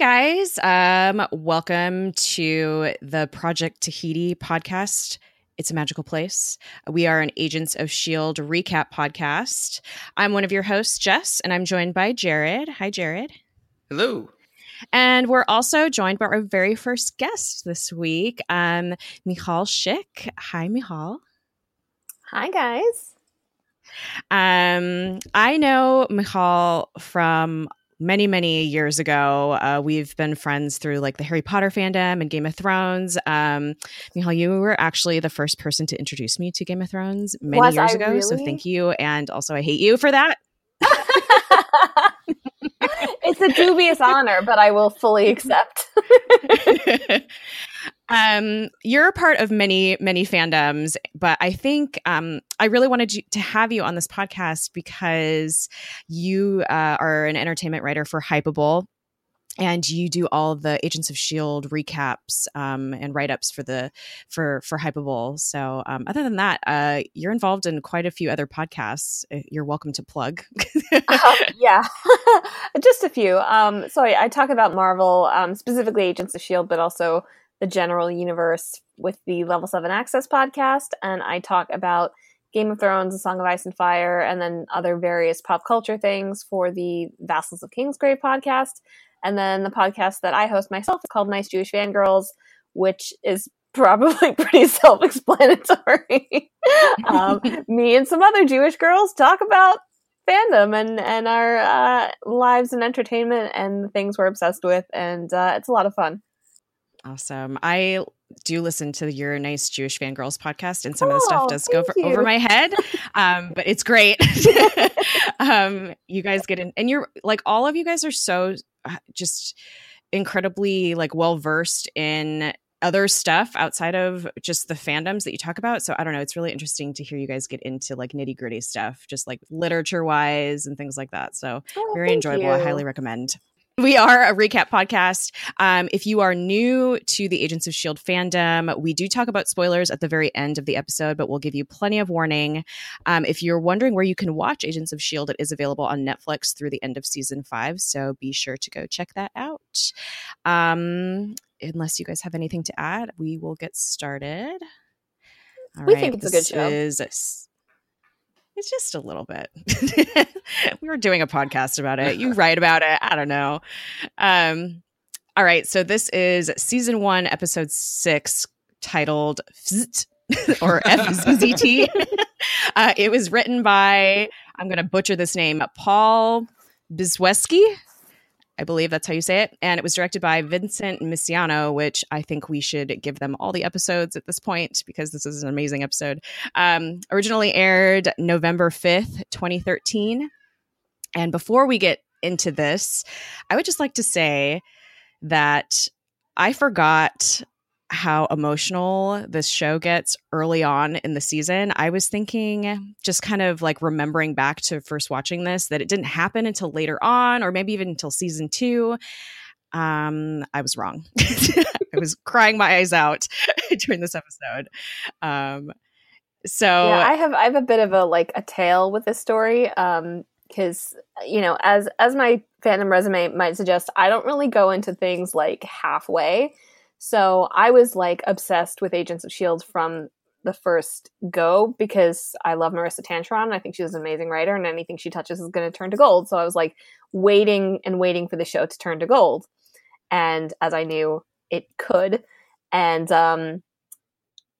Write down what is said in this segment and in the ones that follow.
Hey guys, um, welcome to the Project Tahiti podcast. It's a magical place. We are an Agents of S.H.I.E.L.D. recap podcast. I'm one of your hosts, Jess, and I'm joined by Jared. Hi, Jared. Hello. And we're also joined by our very first guest this week, um, Michal Schick. Hi, Michal. Hi, guys. Um, I know Michal from many many years ago uh, we've been friends through like the harry potter fandom and game of thrones um Michal, you were actually the first person to introduce me to game of thrones many Was years I ago really? so thank you and also i hate you for that it's a dubious honor, but I will fully accept. um, you're a part of many, many fandoms, but I think um, I really wanted to have you on this podcast because you uh, are an entertainment writer for Hypable. And you do all the Agents of Shield recaps um, and write ups for the for for Hypable. So, um, other than that, uh, you're involved in quite a few other podcasts. Uh, You're welcome to plug. Um, yeah, just a few. Um, so I, I talk about Marvel, um, specifically Agents of Shield, but also the general universe with the Level Seven Access podcast, and I talk about Game of Thrones, A Song of Ice and Fire, and then other various pop culture things for the Vassals of Kingsgrave podcast, and then the podcast that I host myself is called Nice Jewish Fangirls, which is probably pretty self-explanatory. um, me and some other Jewish girls talk about fandom and and our uh, lives and entertainment and the things we're obsessed with, and uh, it's a lot of fun. Awesome. I do listen to your nice Jewish fangirls podcast, and some of the Oh, stuff does go for, over my head, um, but it's great. um, you guys get in, and you're like all of you guys are so uh, just incredibly like well versed in other stuff outside of just the fandoms that you talk about. So I don't know. It's really interesting to hear you guys get into like nitty gritty stuff, just like literature wise and things like that. So Oh, very enjoyable. I highly recommend. We are a recap podcast. Um, if you are new to the Agents of S.H.I.E.L.D. fandom, we do talk about spoilers at the very end of the episode, but we'll give you plenty of warning. Um, if you're wondering where you can watch Agents of S.H.I.E.L.D., it is available on Netflix through the end of season five. So be sure to go check that out. Um, unless you guys have anything to add, we will get started. All We think it's a good show. Is it's just a little bit. we were doing a podcast about it. You write about it. I don't know. Um, all right. So this is season one, episode six, titled Fzt, or FZT. uh, it was written by, I'm going to butcher this name, Paul Bisweski. I believe that's how you say it. And it was directed by Vincent Misiano, which I think we should give them all the episodes at this point because this is an amazing episode. Um, originally aired November 5th, 2013. And before we get into this, I would just like to say that I forgot how emotional this show gets early on in the season. I was thinking, just kind of like remembering back to first watching this, that it didn't happen until later on, or maybe even until season two. Um, I was wrong. I was crying my eyes out during this episode. Um, so yeah, I have I have a bit of a like a tale with this story. Um, because you know, as as my fandom resume might suggest, I don't really go into things like halfway. So I was like obsessed with Agents of Shield from the first go because I love Maurissa Tancharoen. I think she's an amazing writer, and anything she touches is going to turn to gold. So I was like waiting and waiting for the show to turn to gold, and as I knew it could, and um,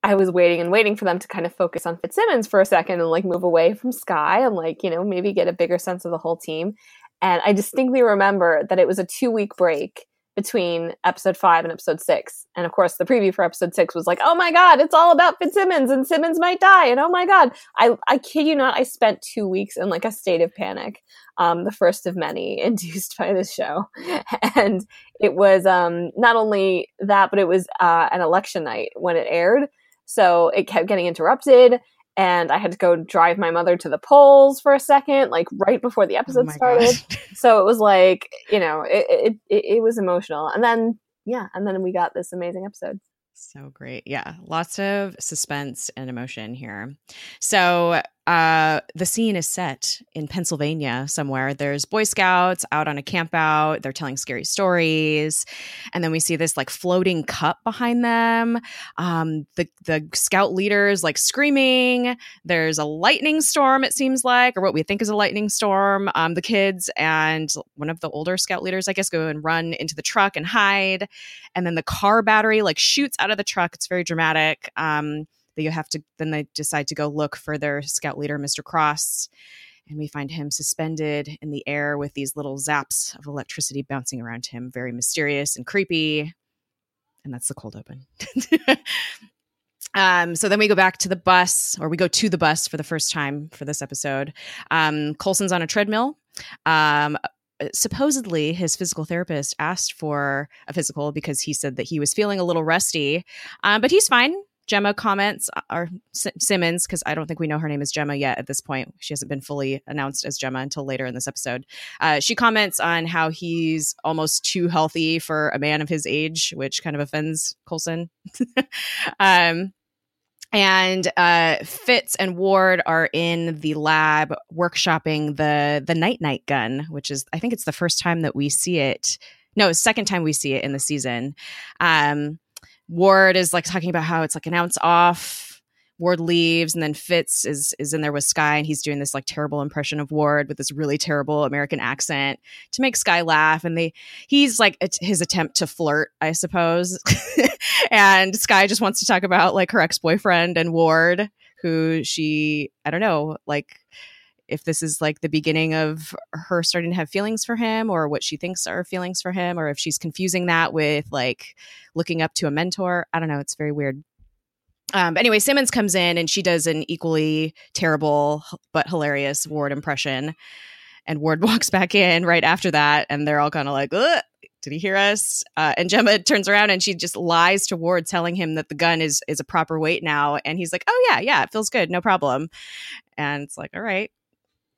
I was waiting and waiting for them to kind of focus on Fitzsimmons for a second and like move away from Skye and like, you know, maybe get a bigger sense of the whole team. And I distinctly remember that it was a two week break between episode five and episode six. And of course, the preview for episode six was like, oh my God, it's all about Fitzsimmons and Simmons might die. And oh my God, I, I kid you not, I spent two weeks in like a state of panic. Um, the first of many induced by this show. And it was um, not only that, but it was uh, an election night when it aired. So it kept getting interrupted. And I had to go drive my mother to the polls for a second, like right before the Oh episode my started so it was like you know it it it was emotional and then yeah and then we got this amazing episode So great. Yeah. Lots of suspense and emotion here. So, uh, the scene is set in Pennsylvania somewhere. There's Boy Scouts out on a campout. They're telling scary stories, and then we see this like floating cup behind them. Um, the the scout leaders like screaming. There's a lightning storm. It seems like, or what we think is a lightning storm. Um, the kids and one of the older scout leaders, I guess, go and run into the truck and hide, and then the car battery like shoots out of the truck. It's very dramatic. Um, you have to then they decide to go look for their scout leader mr cross. And we find him suspended in the air with these little zaps of electricity bouncing around him very mysterious and creepy. And that's the cold open. Um, so then we go back to the bus or we go to the bus for the first time for this episode. Um, coulson's on a treadmill. Um, supposedly his physical therapist asked for a physical because he said that he was feeling a little rusty um, but he's fine Jemma comments, uh, or S- Simmons, because I don't think we know her name is Jemma yet at this point. She hasn't been fully announced as Jemma until later in this episode. Uh, she comments on how he's almost too healthy for a man of his age, which kind of offends Coulson. um, and uh, Fitz and Ward are in the lab workshopping the the night night gun, which is I think it's the first time that we see it. No, second time we see it in the season. Um, Ward is like talking about how it's like an ounce off. Ward leaves, and then Fitz is is in there with Skye, and he's doing this like terrible impression of Ward with this really terrible American accent to make Skye laugh. And they he's like his attempt to flirt, I suppose. and Skye just wants to talk about like her ex boyfriend and Ward, who she I don't know like if this is like the beginning of her starting to have feelings for him or what she thinks are feelings for him or if she's confusing that with like looking up to a mentor. I don't know. It's very weird. Um, anyway, Simmons comes in and she does an equally terrible but hilarious Ward impression. And Ward walks back in right after that, and they're all kind of like, Ugh, "Did he hear us?" Uh, and Jemma turns around and she just lies to Ward, telling him that the gun is is a proper weight now. And he's like, "Oh yeah, yeah, it feels good, no problem." And it's like, "All right,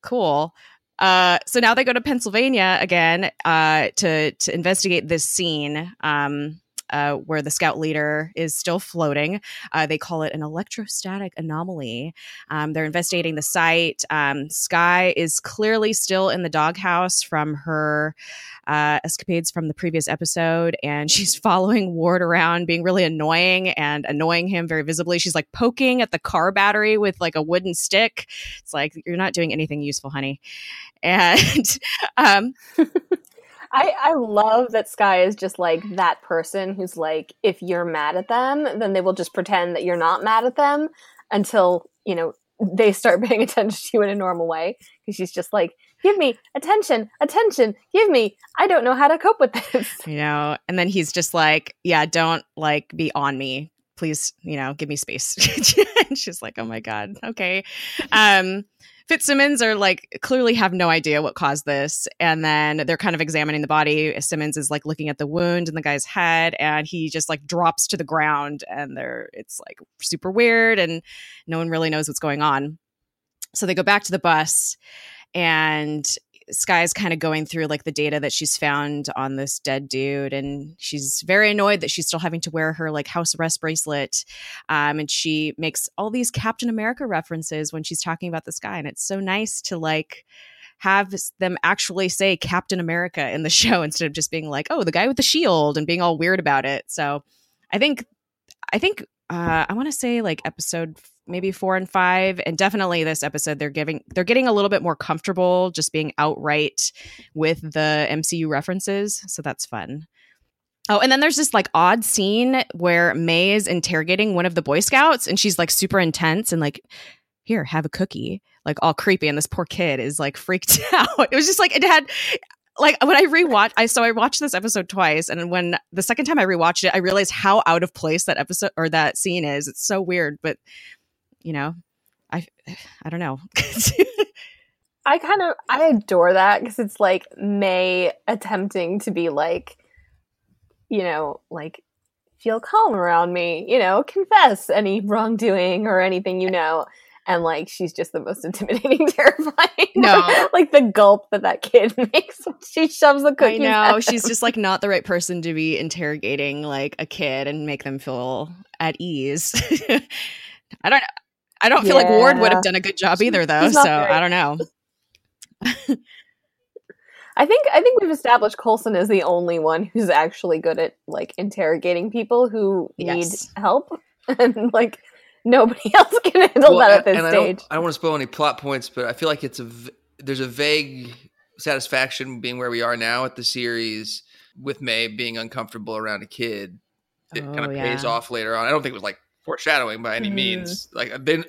cool. Uh, so now they go to Pennsylvania again uh, to to investigate this scene um, uh, where the scout leader is still floating. Uh, they call it an electrostatic anomaly. Um, they're investigating the site. Um, Skye is clearly still in the doghouse from her uh, escapades from the previous episode, and she's following Ward around, being really annoying and annoying him very visibly. She's like poking at the car battery with like a wooden stick. It's like you're not doing anything useful, honey. And um, I, I love that Skye is just like that person who's like, if you're mad at them, then they will just pretend that you're not mad at them until, you know, they start paying attention to you in a normal way. Because she's just like, give me attention, attention, give me. I don't know how to cope with this. You know, and then he's just like, yeah, don't like be on me. Please, you know, give me space. and she's like, oh my God, okay. Um, Fitzsimmons are like clearly have no idea what caused this. And then they're kind of examining the body. Simmons is like looking at the wound in the guy's head and he just like drops to the ground and they're it's like super weird and no one really knows what's going on. So they go back to the bus and Skye's kind of going through like the data that she's found on this dead dude, and she's very annoyed that she's still having to wear her like house arrest bracelet. Um, and she makes all these Captain America references when she's talking about this guy, and it's so nice to like have them actually say Captain America in the show instead of just being like, oh, the guy with the shield and being all weird about it. So I think, I think, uh, I want to say like episode maybe four and five and definitely this episode they're giving they're getting a little bit more comfortable just being outright with the mcu references so that's fun. Oh and then there's this like odd scene where may is interrogating one of the boy scouts and she's like super intense and like here have a cookie. Like all creepy and this poor kid is like freaked out. It was just like it had like when I rewatch, I so I watched this episode twice, and when the second time I rewatched it, I realized how out of place that episode or that scene is. It's so weird, but you know, I I don't know. I kind of I adore that because it's like May attempting to be like, you know, like feel calm around me, you know, confess any wrongdoing or anything you know. And like she's just the most intimidating, terrifying. No, like the gulp that that kid makes. She shoves the cookies. I know she's just like not the right person to be interrogating like a kid and make them feel at ease. I don't. I don't feel like Ward would have done a good job either, though. So I don't know. I think I think we've established Coulson is the only one who's actually good at like interrogating people who yes. need help, and like nobody else can handle well, that at this and stage. I don't, I don't want to spoil any plot points, but I feel like it's a there's a vague satisfaction being where we are now at the series with May being uncomfortable around a kid. It oh, kind of yeah. pays off later on. I don't think it was like foreshadowing by any mm. means. Like then,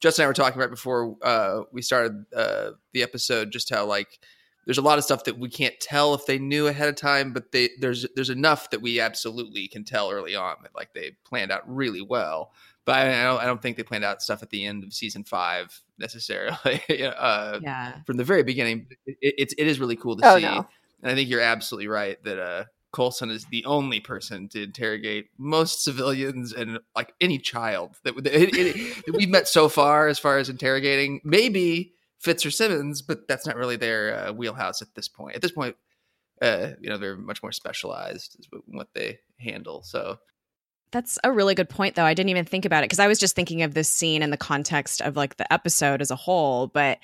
Justin and I were talking right before uh, we started uh, the episode, just how like there's a lot of stuff that we can't tell if they knew ahead of time, but they there's there's enough that we absolutely can tell early on that like they planned out really well. But I, I don't, I don't think they planned out stuff at the end of season five necessarily. uh, yeah, from the very beginning, it, it's it is really cool to oh, see. No. And I think you're absolutely right that uh, Coulson is the only person to interrogate most civilians and like any child that, that, it, that we've met so far as far as interrogating. Maybe Fitz or Simmons, but that's not really their uh, wheelhouse at this point. At this point, uh, you know, they're much more specialized in what they handle. So that's a really good point, though. I didn't even think about it because I was just thinking of this scene in the context of like the episode as a whole. But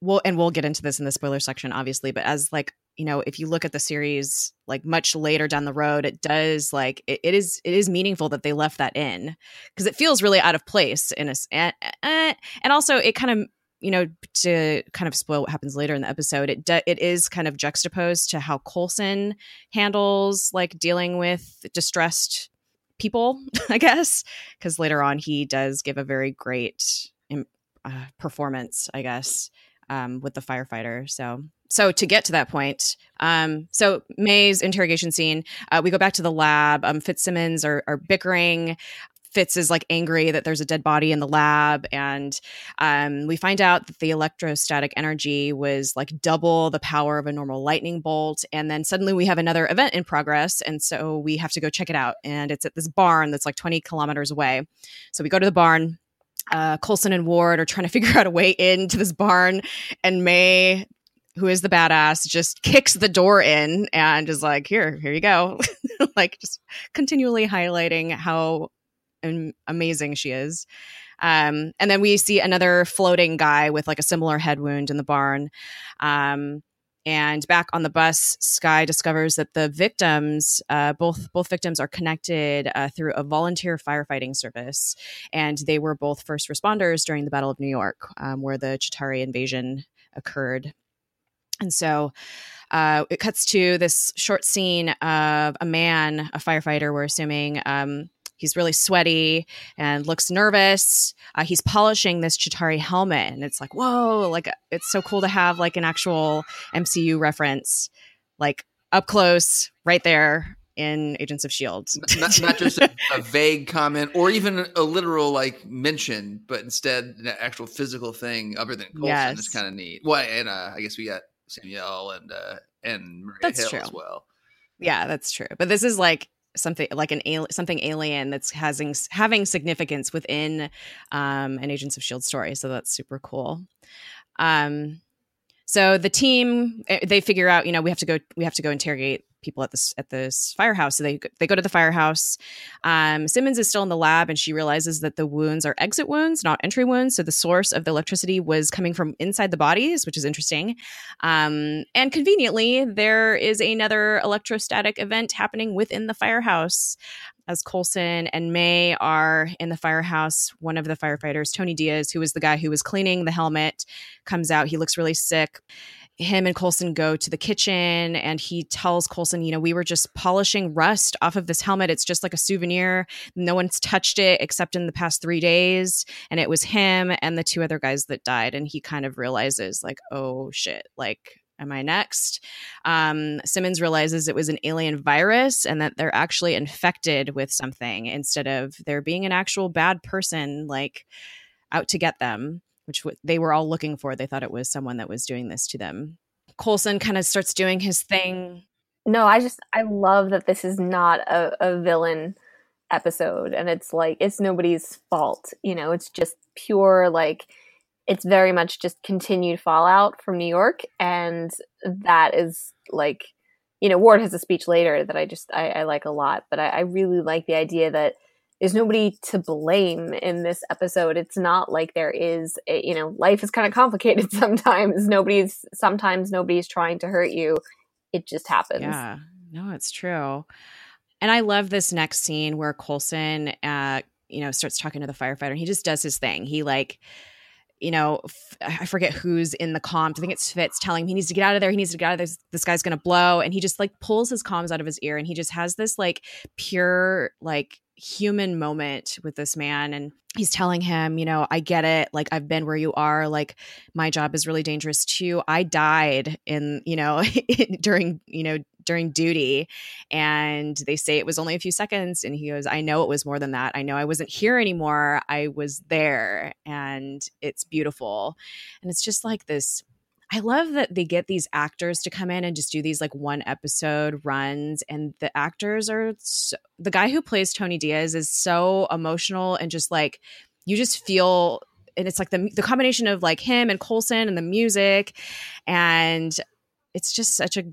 we'll and we'll get into this in the spoiler section, obviously. But as like you know, if you look at the series like much later down the road, it does like it, it is it is meaningful that they left that in because it feels really out of place in a and, eh, eh, eh, and also it kind of you know to kind of spoil what happens later in the episode it de- it is kind of juxtaposed to how Coulson handles like dealing with distressed people i guess because later on he does give a very great uh, performance i guess um, with the firefighter so so to get to that point, um, so May's interrogation scene, uh, we go back to the lab. Um, Fitzsimmons are, are bickering. Fitz is like angry that there's a dead body in the lab, and um, we find out that the electrostatic energy was like double the power of a normal lightning bolt. And then suddenly we have another event in progress, and so we have to go check it out. And it's at this barn that's like 20 kilometers away. So we go to the barn. Uh, Coulson and Ward are trying to figure out a way into this barn, and May who is the badass, just kicks the door in and is like, "Here, here you go," like just continually highlighting how amazing she is. Um, and then we see another floating guy with like a similar head wound in the barn. Um, and back on the bus, Skye discovers that the victims, uh, both both victims, are connected uh, through a volunteer firefighting service, and they were both first responders during the Battle of New York, um, where the Chitauri invasion occurred. And so, uh, it cuts to this short scene of a man, a firefighter, we're assuming, um, He's really sweaty and looks nervous. Uh, he's polishing this Chitauri helmet, and it's like, whoa! Like it's so cool to have like an actual MCU reference, like up close, right there in Agents of Shield. not, not just a, a, vague comment or even a literal like mention, but instead an actual physical thing other than Coulson. Yes. It's kind of neat. Well, and uh, I guess we got Samuel and uh, and Maria That's Hill true. as well. Yeah, that's true. But this is like something like an alien, something alien that's having having significance within um, an Agents of Shield story. So that's super cool. Um, so the team eh, they figure out, you know, we have to go we have to go interrogate people at this at this firehouse. So they they go to the firehouse. Um, Simmons is still in the lab, and she realizes that the wounds are exit wounds, not entry wounds. So the source of the electricity was coming from inside the bodies, which is interesting. Um, and conveniently, there is another electrostatic event happening within the firehouse. As Coulson and May are in the firehouse, one of the firefighters, Tony Diaz, who was the guy who was cleaning the helmet, comes out. He looks really sick him and Coulson go to the kitchen and he tells Coulson, you know, we were just polishing rust off of this helmet. It's just like a souvenir. No one's touched it except in the past three days. And it was him and the two other guys that died. And he kind of realizes, like, oh shit, like, am I next? Um, Simmons realizes it was an alien virus and that they're actually infected with something instead of there being an actual bad person, like, out to get them which w- they were all looking for. They thought it was someone that was doing this to them. Coulson kind of starts doing his thing. No, I just I love that this is not a, a villain episode, and it's like it's nobody's fault. You know, it's just pure like it's very much just continued fallout from New York, and that is like you know Ward has a speech later that I just I, I like a lot, but I, I really like the idea that there's nobody to blame in this episode. It's not like there is, a, you know, life is kind of complicated sometimes. Nobody's, sometimes nobody's trying to hurt you. It just happens. Yeah, no, it's true. And I love this next scene where Coulson, uh, you know, starts talking to the firefighter and he just does his thing. He like, you know, I forget who's in the comms. I think it's Fitz telling him he needs to get out of there. He needs to get out of there. This, this guy's going to blow. And he just like pulls his comms out of his ear and he just has this like pure, like human moment with this man. And he's telling him, you know, I get it. Like, I've been where you are. Like, my job is really dangerous too. I died in, you know, during, you know, during duty and they say it was only a few seconds and he goes i know it was more than that i know i wasn't here anymore i was there and it's beautiful and it's just like this I love that they get these actors to come in and just do these like one episode runs. And the actors are so, the guy who plays Tony Diaz is so emotional and just like you just feel and it's like the the combination of like him and Coulson and the music and it's just such a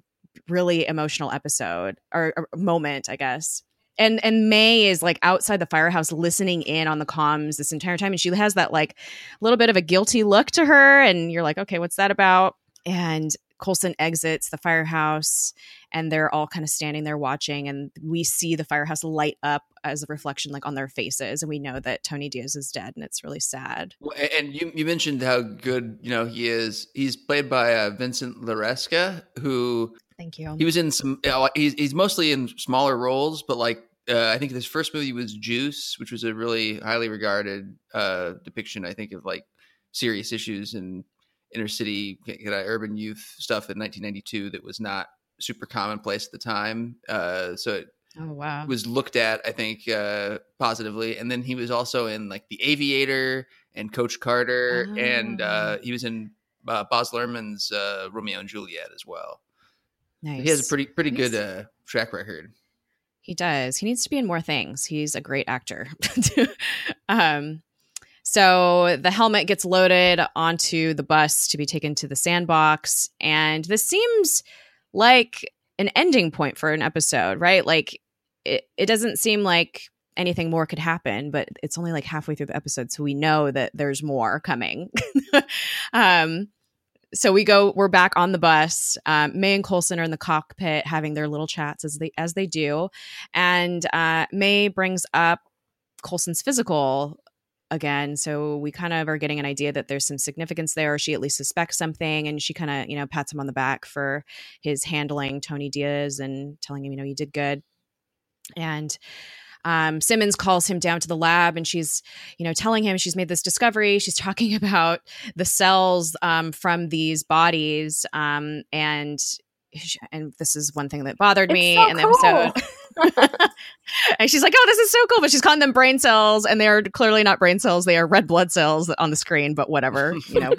really emotional episode or, or moment, I guess and and May is like outside the firehouse listening in on the comms this entire time and she has that like little bit of a guilty look to her and you're like okay what's that about and Coulson exits the firehouse and they're all kind of standing there watching and we see the firehouse light up as a reflection like on their faces and we know that Tony Diaz is dead and it's really sad. And you you mentioned how good, you know, he is. He's played by uh, Vincent Laresca who Thank you. He was in some. He's he's mostly in smaller roles, but like uh, I think his first movie was Juice, which was a really highly regarded uh, depiction. I think of like serious issues in inner city, know, urban youth stuff in 1992 that was not super commonplace at the time. Uh, so it oh, wow. was looked at, I think, uh, positively. And then he was also in like The Aviator and Coach Carter, oh. and uh, he was in uh, Baz Luhrmann's uh, Romeo and Juliet as well. Nice. He has a pretty pretty good uh, track record. He does. He needs to be in more things. He's a great actor. um, so the helmet gets loaded onto the bus to be taken to the sandbox, and this seems like an ending point for an episode, right? Like it, it doesn't seem like anything more could happen, but it's only like halfway through the episode, so we know that there's more coming. um, so we go we're back on the bus um, may and coulson are in the cockpit having their little chats as they as they do. And uh, may brings up coulson's physical again. So we kind of are getting an idea that there's some significance there. She at least suspects something and she kind of you know pats him on the back for his handling tony diaz and telling him you know you did good. And um, Simmons calls him down to the lab and she's, you know, telling him she's made this discovery. She's talking about the cells um, from these bodies. Um, and and this is one thing that bothered me so in the cool. episode. and she's like, "Oh, this is so cool," but she's calling them brain cells, and they are clearly not brain cells; they are red blood cells on the screen. But whatever, you know.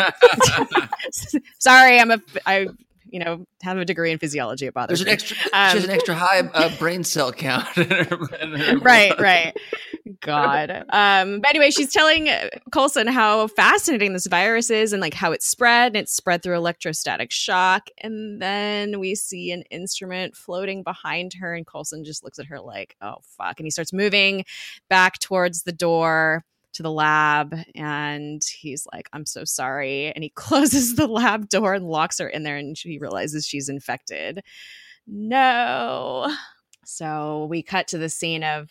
Sorry, I'm a I you know have a degree in physiology. It bothers There's an extra. Um, she has an extra high uh, brain cell count. right, right. God. Um, but anyway, she's telling Coulson how fascinating this virus is and like how it's spread and it's spread through electrostatic shock. And then we see an instrument floating behind her, and Coulson just looks at her like, "Oh fuck!" And he starts moving back towards the door to the lab and he's like, I'm so sorry. And he closes the lab door and locks her in there and she realizes she's infected. No. So we cut to the scene of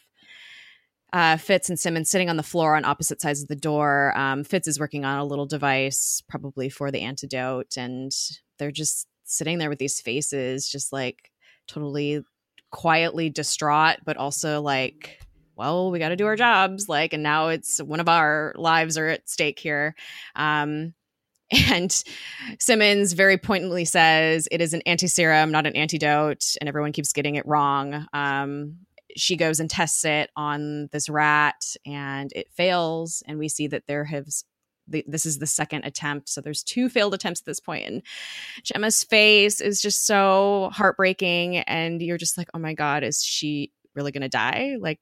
uh, Fitz and Simmons sitting on the floor on opposite sides of the door. Um, Fitz is working on a little device, probably for the antidote, and they're just sitting there with these faces, just like totally quietly distraught, but also like well, we got to do our jobs. Like, and now it's one of our lives are at stake here. Um, and Simmons very pointedly says it is an anti serum, not an antidote, and everyone keeps getting it wrong. Um, she goes and tests it on this rat, and it fails. And we see that there has this is the second attempt. So there's two failed attempts at this point. And Jemma's face is just so heartbreaking. And you're just like, oh my God, is she really going to die? Like,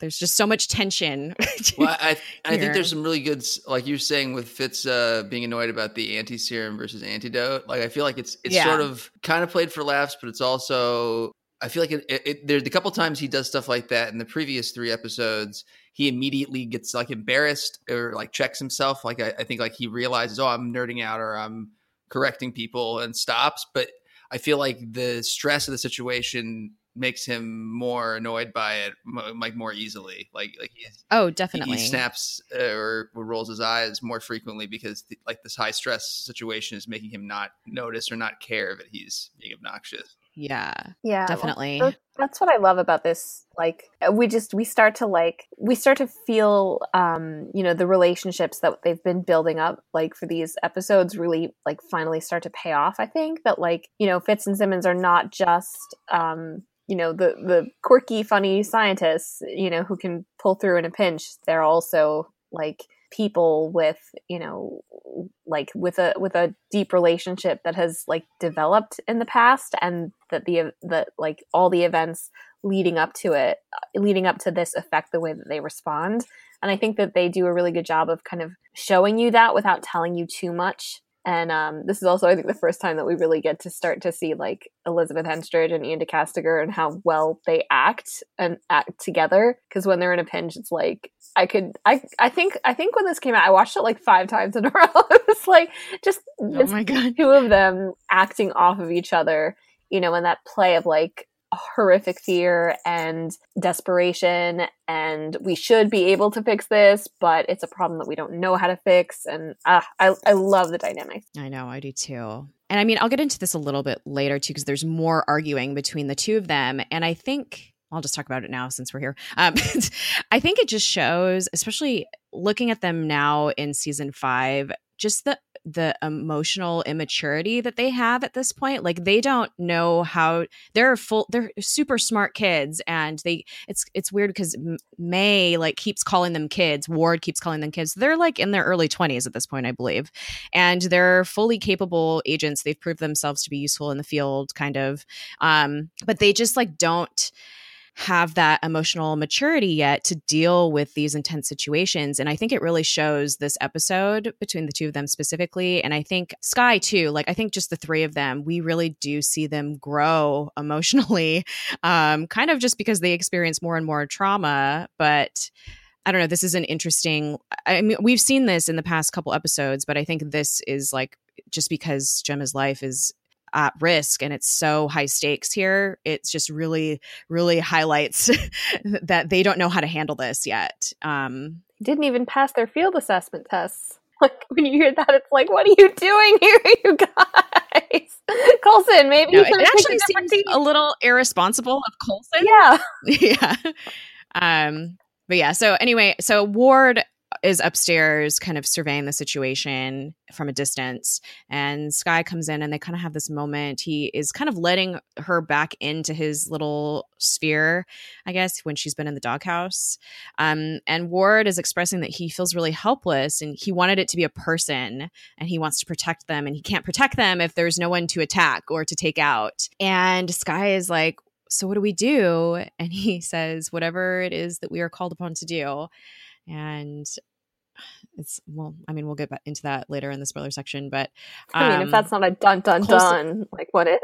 there's just so much tension. well, I, I think there's some really good, like you're saying with Fitz uh, being annoyed about the anti serum versus antidote. Like I feel like it's it's yeah. sort of kind of played for laughs, but it's also I feel like it, it, it, there's a couple times he does stuff like that in the previous three episodes. He immediately gets like embarrassed or like checks himself. Like I, I think like he realizes, oh, I'm nerding out or I'm correcting people and stops. But I feel like the stress of the situation makes him more annoyed by it like more easily. Like like he, oh definitely he, he snaps uh, or, or, rolls his eyes more frequently because the, like this high stress situation is making him not notice or not care that he's being obnoxious. Yeah yeah definitely. well, that's what i love about this like uh, we just we start to like we start to feel um you know the relationships that they've been building up like for these episodes really like finally start to pay off i think. That like you know fitz and simmons are not just um you know the the quirky funny scientists you know who can pull through in a pinch they're also like people with you know like with a with a deep relationship that has like developed in the past and that the the like all the events leading up to it uh, leading up to this affect the way that they respond. And i think that they do a really good job of kind of showing you that without telling you too much and um, this is also, I think, the first time that we really get to start to see like Elizabeth Henstridge and Iain De Caestecker and how well they act and act together. Because when they're in a pinch, it's like I could, I, I think, I think when this came out, I watched it like five times in a row. it was like just oh my god, two of them acting off of each other. You know, and that play of like horrific fear and desperation and we should be able to fix this but it's a problem that we don't know how to fix and uh, I, I love the dynamic i know i do too and i mean i'll get into this a little bit later too because there's more arguing between the two of them and i think I'll just talk about it now since we're here. Um, I think it just shows, especially looking at them now in season five, just the the emotional immaturity that they have at this point like they don't know how they're full they're super smart kids and they it's it's weird because may like keeps calling them kids ward keeps calling them kids. They're like in their early 20s at this point i believe and they're fully capable agents. They've proved themselves to be useful in the field kind of um but they just like don't have that emotional maturity yet to deal with these intense situations. And I think it really shows this episode between the two of them specifically. And I think Skye, too, like I think just the three of them, we really do see them grow emotionally, um, kind of just because they experience more and more trauma. But I don't know, this is an interesting, I mean, we've seen this in the past couple episodes, but I think this is like just because Jemma's life is at risk and it's so high stakes here it's just really really highlights that they don't know how to handle this yet um didn't even pass their field assessment tests. Like when you hear that it's like what are you doing here you guys? Coulson maybe no, it actually seems team. a little irresponsible of coulson yeah. Yeah. Um but yeah so anyway so ward is upstairs kind of surveying the situation from a distance and skye comes in and they kind of have this moment. He is kind of letting her back into his little sphere i guess when she's been in the doghouse. Um, and ward is expressing that he feels really helpless and he wanted it to be a person and he wants to protect them and he can't protect them if there's no one to attack or to take out. And skye is like so what do we do? And he says whatever it is that we are called upon to do and it's well i mean we'll get into that later in the spoiler section but um, i mean if um, that's not a dun dun dun like what is?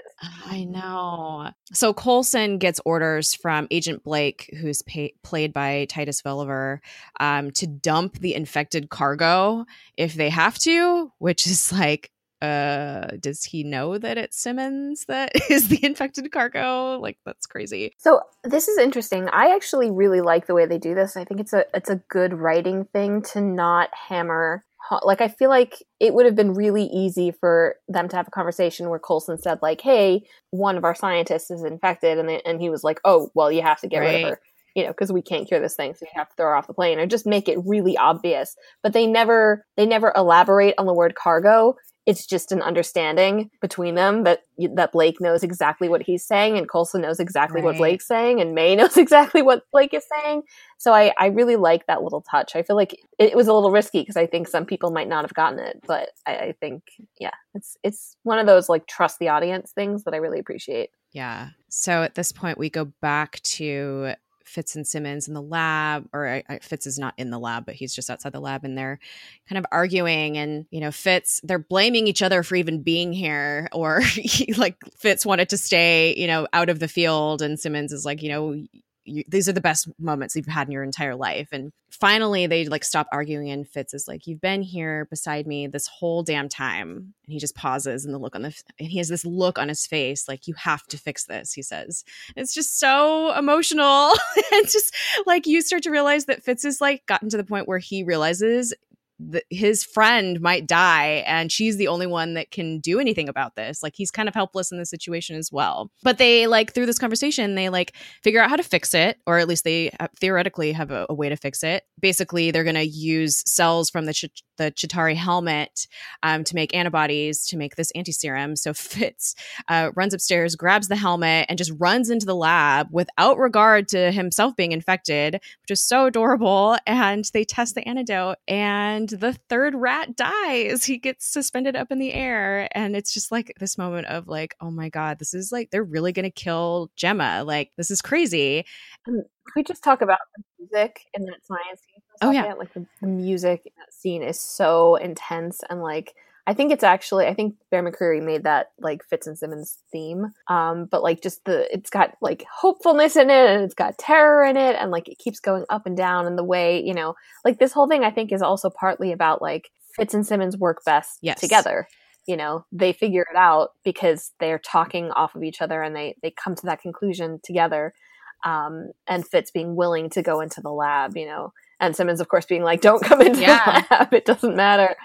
I know. So coulson gets orders from agent blake who's pay- played by titus welliver um, to dump the infected cargo if they have to which is like uh does he know that it's simmons that is the infected cargo? Like that's crazy. So this is interesting. I actually really like the way they do this i think it's a it's a good writing thing to not hammer like i feel like it would have been really easy for them to have a conversation where coulson said like hey one of our scientists is infected and, they, and he was like oh well you have to get right. rid of her you know because we can't cure this thing so you have to throw her off the plane or just make it really obvious. But they never they never elaborate on the word cargo it's just an understanding between them that that Blake knows exactly what he's saying and Coulson knows exactly right. what Blake's saying and May knows exactly what Blake is saying. So I, I really like that little touch. I feel like it was a little risky because I think some people might not have gotten it, but I, I think yeah, it's it's one of those like trust the audience things that I really appreciate. Yeah. So at this point we go back to Fitz and Simmons in the lab, or uh, Fitz is not in the lab, but he's just outside the lab, and they're kind of arguing. And you know, Fitz, they're blaming each other for even being here, or he, like Fitz wanted to stay, you know, out of the field, and Simmons is like, you know, you, these are the best moments you've had in your entire life. And finally, they like stop arguing, and Fitz is like, "You've been here beside me this whole damn time." And he just pauses, and the look on the and he has this look on his face, like, "You have to fix this," he says. It's just so emotional, and just like you start to realize that Fitz is like gotten to the point where he realizes the, his friend might die and she's the only one that can do anything about this like he's kind of helpless in this situation as well but they like through this conversation they like figure out how to fix it or at least they uh, theoretically have a, a way to fix it basically they're going to use cells from the Ch- the Chitauri helmet um, to make antibodies to make this anti serum. So Fitz uh, runs upstairs, grabs the helmet, and just runs into the lab without regard to himself being infected, which is so adorable. And they test the antidote, and the third rat dies. He gets suspended up in the air, and it's just like this moment of like, oh my god, this is like they're really gonna kill Jemma. Like this is crazy. Um, Can we just talk about the music in that science scene? Oh yeah, like the, the music in that scene is so intense and like I think it's actually I think Bear McCreary made that like Fitz and Simmons theme. Um, but like just the it's got like hopefulness in it and it's got terror in it and like it keeps going up and down and the way, you know, like this whole thing I think is also partly about like Fitz and Simmons work best yes. together. You know, they figure it out because they're talking off of each other and they they come to that conclusion together. Um, and Fitz being willing to go into the lab, you know, and Simmons, of course, being like, "Don't come into yeah. the lab; it doesn't matter."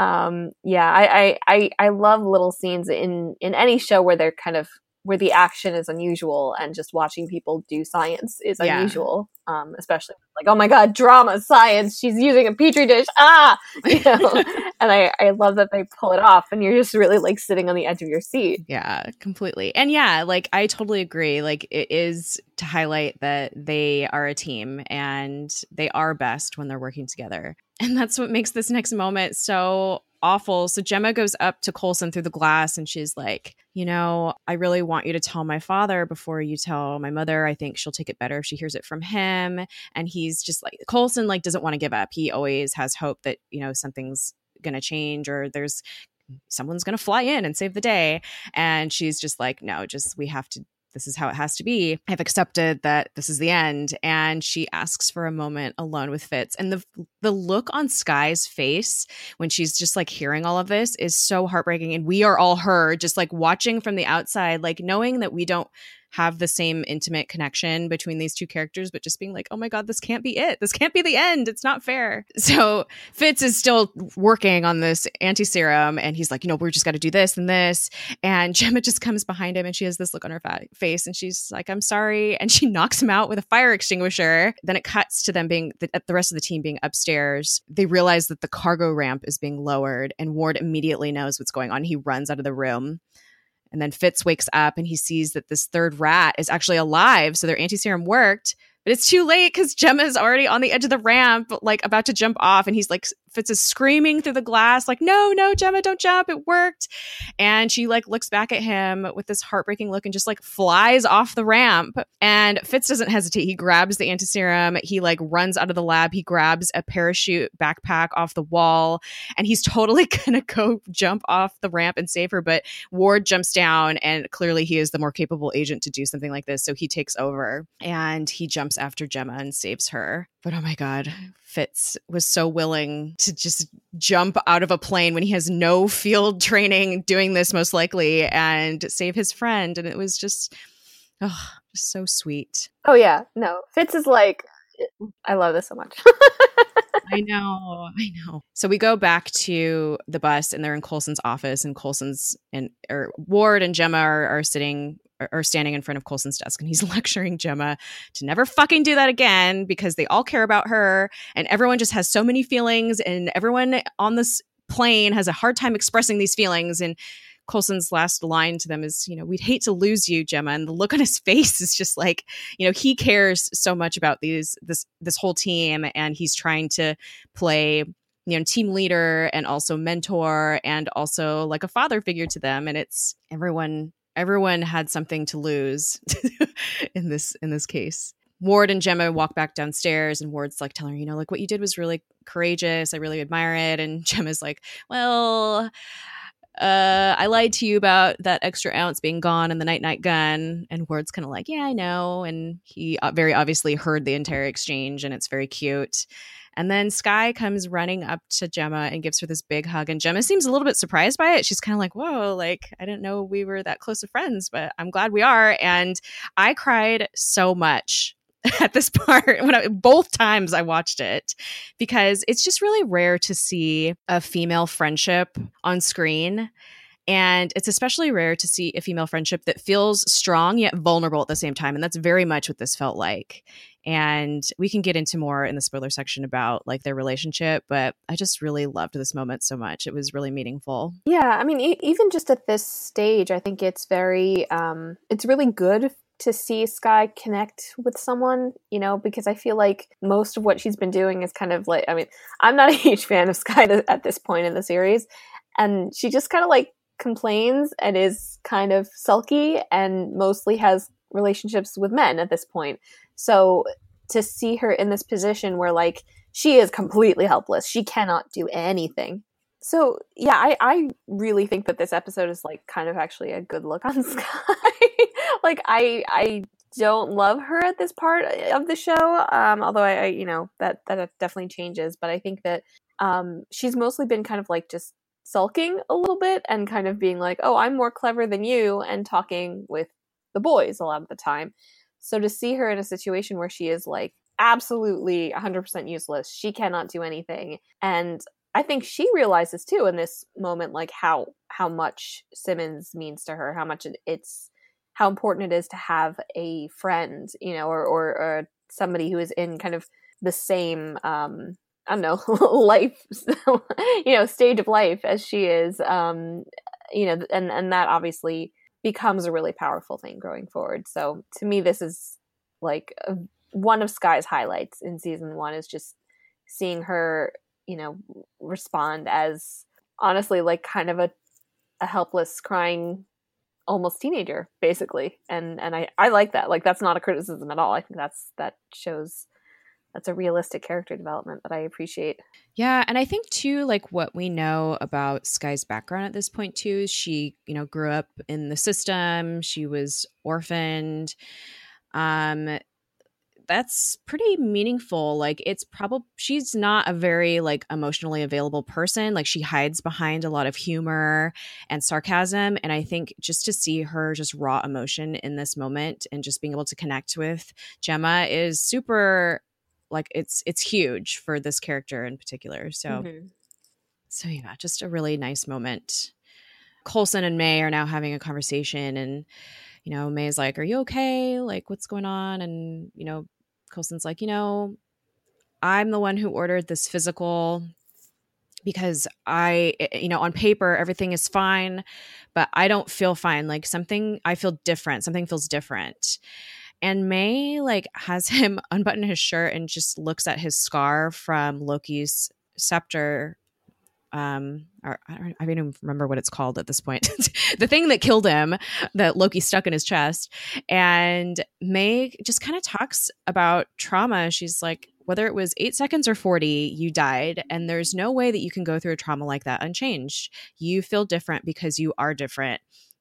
Um, yeah, I, I I love little scenes in in any show where they're kind of where the action is unusual and just watching people do science is yeah. unusual. Um, especially like, oh my god, drama, science. She's using a petri dish. Ah, you know. and I I love that they pull it off, and you're just really like sitting on the edge of your seat. Yeah, completely. And yeah, like I totally agree. Like it is to highlight that they are a team and they are best when they're working together. And that's what makes this next moment so awful. So Jemma goes up to Coulson through the glass and she's like, you know, I really want you to tell my father before you tell my mother. I think she'll take it better if she hears it from him. And he's just like Coulson like doesn't want to give up. He always has hope that, you know, something's gonna change or there's someone's going to fly in and save the day. And she's just like, no, just we have to this is how it has to be. I've accepted that this is the end. And she asks for a moment alone with Fitz. And the the look on Skye's face when she's just like hearing all of this is so heartbreaking. And we are all her, just like watching from the outside, like knowing that we don't have the same intimate connection between these two characters, but just being like, oh my God, this can't be it. This can't be the end. It's not fair. So Fitz is still working on this anti serum and he's like, you know, we're just got to do this and this. And Jemma just comes behind him and she has this look on her fa- face and she's like, I'm sorry. And she knocks him out with a fire extinguisher. Then it cuts to them being, the, the rest of the team being upstairs. They realize that the cargo ramp is being lowered and Ward immediately knows what's going on. He runs out of the room. And then Fitz wakes up and he sees that this third rat is actually alive. So their anti serum worked, but it's too late because Jemma's already on the edge of the ramp, like about to jump off. And he's like Fitz is screaming through the glass, like, no, no, Jemma, don't jump. It worked. And she like looks back at him with this heartbreaking look and just like flies off the ramp. And Fitz doesn't hesitate. He grabs the antiserum. He like runs out of the lab. He grabs a parachute backpack off the wall and he's totally gonna go jump off the ramp and save her. But Ward jumps down and clearly he is the more capable agent to do something like this. So he takes over and he jumps after Jemma and saves her. But oh my God, Fitz was so willing to just jump out of a plane when he has no field training doing this, most likely, and save his friend. And it was just, oh, just so sweet. Oh, yeah. No, Fitz is like, I love this so much. I know, I know. So we go back to the bus, and they're in Coulson's office, and Coulson's and or Ward and Jemma are, are sitting or standing in front of Coulson's desk and he's lecturing Jemma to never fucking do that again because they all care about her and everyone just has so many feelings and everyone on this plane has a hard time expressing these feelings and Coulson's last line to them is, you know, we'd hate to lose you, Jemma. And the look on his face is just like, you know, he cares so much about these this this whole team and he's trying to play you know team leader and also mentor and also like a father figure to them and it's everyone everyone had something to lose in this in this case Ward and Jemma walk back downstairs, and Ward's like telling her, you know, like what you did was really courageous. I really admire it. And Jemma's like, well, uh, I lied to you about that extra ounce being gone and the night night gun. And Ward's kind of like, yeah, I know. And he uh, very obviously heard the entire exchange, and it's very cute. And then Skye comes running up to Jemma and gives her this big hug. And Jemma seems a little bit surprised by it. She's kind of like, whoa, like, I didn't know we were that close of friends, but I'm glad we are. And I cried so much at this part when I, both times I watched it because it's just really rare to see a female friendship on screen. And it's especially rare to see a female friendship that feels strong yet vulnerable at the same time. And that's very much what this felt like. And we can get into more in the spoiler section about like their relationship, but I just really loved this moment so much. It was really meaningful. Yeah, I mean, e- even just at this stage, I think it's very, um, it's really good to see Skye connect with someone, you know, because I feel like most of what she's been doing is kind of like, I mean, I'm not a huge fan of Skye at this point in the series. And she just kind of like complains and is kind of sulky and mostly has relationships with men at this point. So to see her in this position where like she is completely helpless, she cannot do anything. So yeah, I, I really think that this episode is like kind of actually a good look on Skye. like I I don't love her at this part of the show. Um, although I, I, you know that that definitely changes, but I think that um, she's mostly been kind of like just sulking a little bit and kind of being like, "Oh, I'm more clever than you," and talking with the boys a lot of the time. So to see her in a situation where she is like absolutely 100% useless, she cannot do anything, and I think she realizes too in this moment like how how much Simmons means to her, how much it's how important it is to have a friend, you know, or, or, or somebody who is in kind of the same, um, I don't know, life, you know, stage of life as she is, um, you know, and, and that obviously becomes a really powerful thing growing forward. So to me, this is like a, one of Skye's highlights in season one is just seeing her, you know, respond as honestly like kind of a, a helpless crying almost teenager basically. And and i i like that. Like that's not a criticism at all. I think that's that shows that's a realistic character development that i appreciate. Yeah and i think too like what we know about Skye's background at this point too is she you know grew up in the system she was orphaned. Um that's pretty meaningful like it's probably she's not a very like emotionally available person like she hides behind a lot of humor and sarcasm and i think just to see her just raw emotion in this moment and just being able to connect with jemma is super like it's it's huge for this character in particular so mm-hmm. so yeah just a really nice moment coulson and may are now having a conversation and you know, May's like, Are you okay? Like, what's going on? And, you know, Coulson's like, you know, I'm the one who ordered this physical because I, eh, you know, on paper, everything is fine, but I don't feel fine. Like something, I feel different. Something feels different. And May, like, has him unbutton his shirt and just looks at his scar from Loki's scepter um or I don't, I don't even remember what it's called at this point. The thing that killed him that loki stuck in his chest. And may just kind of talks about trauma. She's like whether it was eight seconds or 40 you died and there's no way that you can go through a trauma like that unchanged. You feel different because you are different.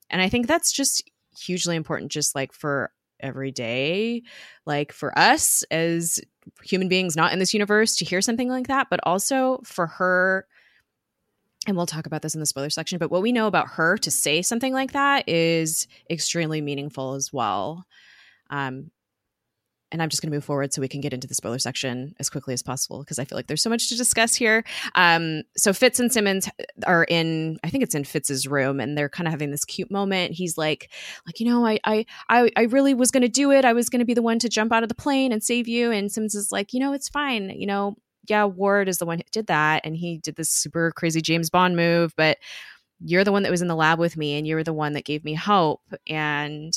And i think that's just hugely important just like for every day like for us as human beings not in this universe to hear something like that but also for her and we'll talk about this in the spoiler section, but what we know about her to say something like that is extremely meaningful as well. Um, and I'm just going to move forward so we can get into the spoiler section as quickly as possible because I feel like there's so much to discuss here. Um, so Fitz and Simmons are in, I think it's in Fitz's room, and they're kind of having this cute moment. He's like, like you know, I, I, I, I really was going to do it. I was going to be the one to jump out of the plane and save you. And Simmons is like, you know, it's fine. You know, yeah, Ward is the one who did that, and he did this super crazy James Bond move, but you're the one that was in the lab with me, and you're the one that gave me hope, and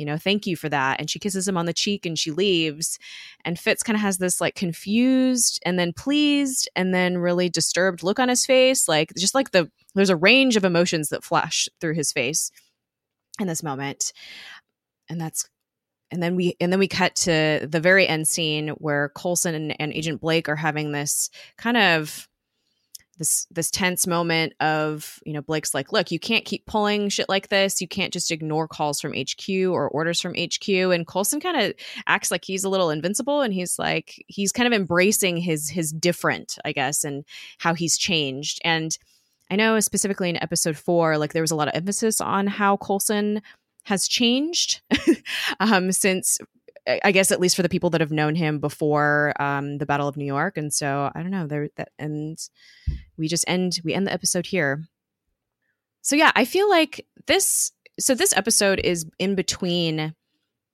you know, thank you for that. And she kisses him on the cheek and she leaves. And Fitz kind of has this like confused and then pleased and then really disturbed look on his face. Like, just like the, there's a range of emotions that flash through his face in this moment. And that's and then we and then we cut to the very end scene where Coulson and, and Agent Blake are having this kind of this this tense moment of you know Blake's like look you can't keep pulling shit like this. You can't just ignore calls from HQ or orders from HQ and Coulson kind of acts like he's a little invincible and he's like he's kind of embracing his his different I guess and how he's changed. And I know specifically in episode 4 like there was a lot of emphasis on how Coulson has changed um, since I guess at least for the people that have known him before um, the Battle of New York, and so I don't know. There that and we just end we end the episode here. So yeah, I feel like this. So this episode is in between,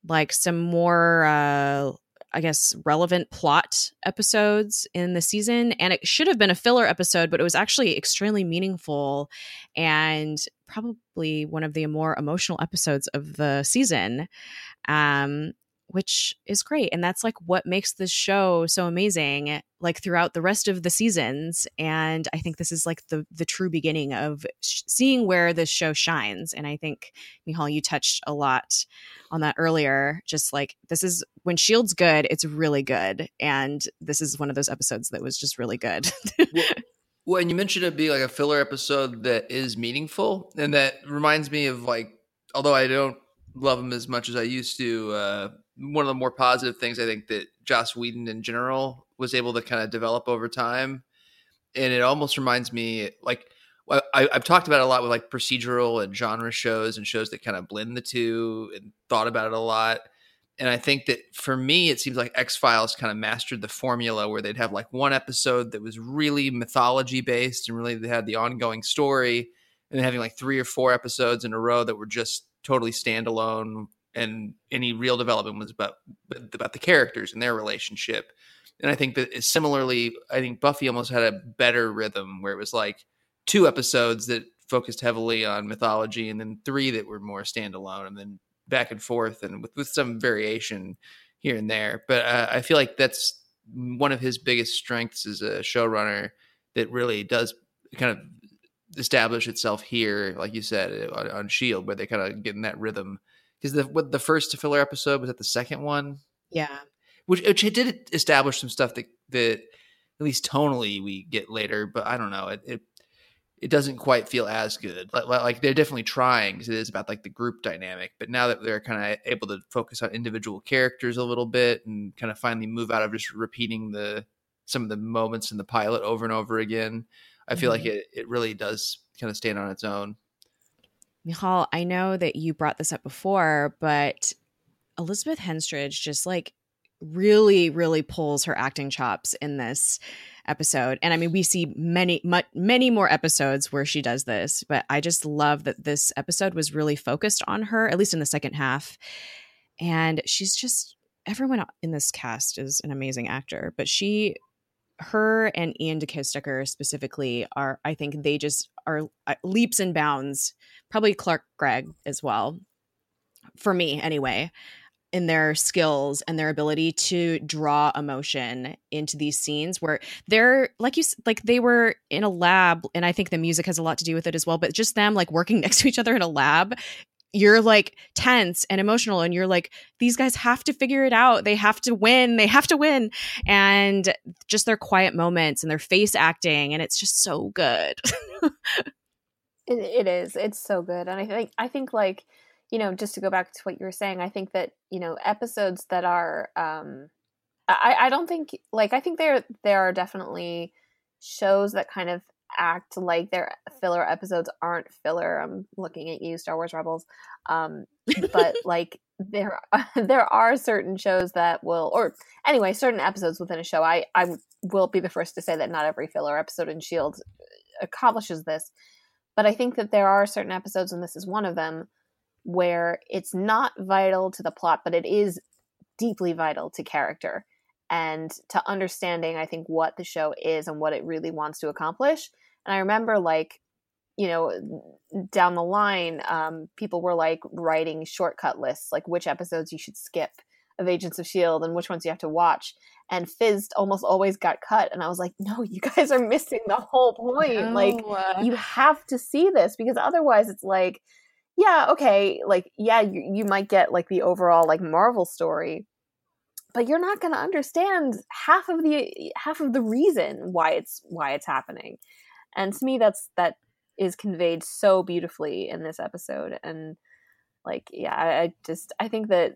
like some more, uh, I guess, relevant plot episodes in the season, and it should have been a filler episode, but it was actually extremely meaningful and probably one of the more emotional episodes of the season. Um, which is great and that's like what makes this show so amazing like throughout the rest of the seasons and i think this is like the the true beginning of sh- seeing where this show shines and i think Michal you touched a lot on that earlier just like this is when shield's good it's really good and this is one of those episodes that was just really good. Well, well and you mentioned it being like a filler episode that is meaningful and that reminds me of like although i don't love them as much as i used to uh one of the more positive things I think that Joss Whedon in general was able to kind of develop over time. And it almost reminds me like I, have talked about a lot with like procedural and genre shows and shows that kind of blend the two and thought about it a lot. And I think that for me, it seems like X Files kind of mastered the formula where they'd have like one episode that was really mythology based and really they had the ongoing story, and then having like three or four episodes in a row that were just totally standalone and any real development was about about the characters and their relationship. And I think that similarly, I think Buffy almost had a better rhythm where it was like two episodes that focused heavily on mythology, and then three that were more standalone, and then back and forth, and with with some variation here and there. But uh, I feel like that's one of his biggest strengths as a showrunner that really does kind of establish itself here, like you said, on, on Shield, where they kind of get in that rhythm because the what the first filler episode was at the second one. Yeah, which which it did establish some stuff that that at least tonally we get later, but I don't know it. it it doesn't quite feel as good. Like, like they're definitely trying because it is about like the group dynamic. But now that they're kind of able to focus on individual characters a little bit and kind of finally move out of just repeating the some of the moments in the pilot over and over again, I feel mm-hmm. like it it really does kind of stand on its own. Michal, I know that you brought this up before, but Elizabeth Henstridge just like really, really pulls her acting chops in this episode. And I mean, we see many, much, many more episodes where she does this, but I just love that this episode was really focused on her, at least in the second half. And she's just, everyone in this cast is an amazing actor, but she, her and Iain De Caestecker specifically are, I think they just are uh, leaps and bounds probably Clark Gregg as well, for me anyway, in their skills and their ability to draw emotion into these scenes where they're like you like they were in a lab and I think the music has a lot to do with it as well, but just them like working next to each other in a lab you're like tense and emotional and you're like these guys have to figure it out. They have to win. They have to win. And just their quiet moments and their face acting and it's just so good. It, it is. It's so good, and I think I think like you know just to go back to what you were saying, I think that you know episodes that are um, I I don't think like I think there there are definitely shows that kind of act like their filler episodes aren't filler. I'm looking at you, Star Wars Rebels, um, but like there there are certain shows that will or anyway certain episodes within a show. I i will be the first to say that not every filler episode in shield accomplishes this. But I think that there are certain episodes, and this is one of them, where it's not vital to the plot, but it is deeply vital to character and to understanding, I think, what the show is and what it really wants to accomplish. And I remember, like, you know, down the line, um, people were like writing shortcut lists, like which episodes you should skip of Agents of S.H.I.E.L.D. and which ones you have to watch. And FZZT almost always got cut. And I was like, no, you guys are missing the whole point. No. Like, you have to see this because otherwise it's like, yeah, okay, like yeah, you, you might get like the overall like Marvel story, but you're not going to understand half of the half of the reason why it's why it's happening. And to me that's that is conveyed so beautifully in this episode. And like yeah, I, I just I think that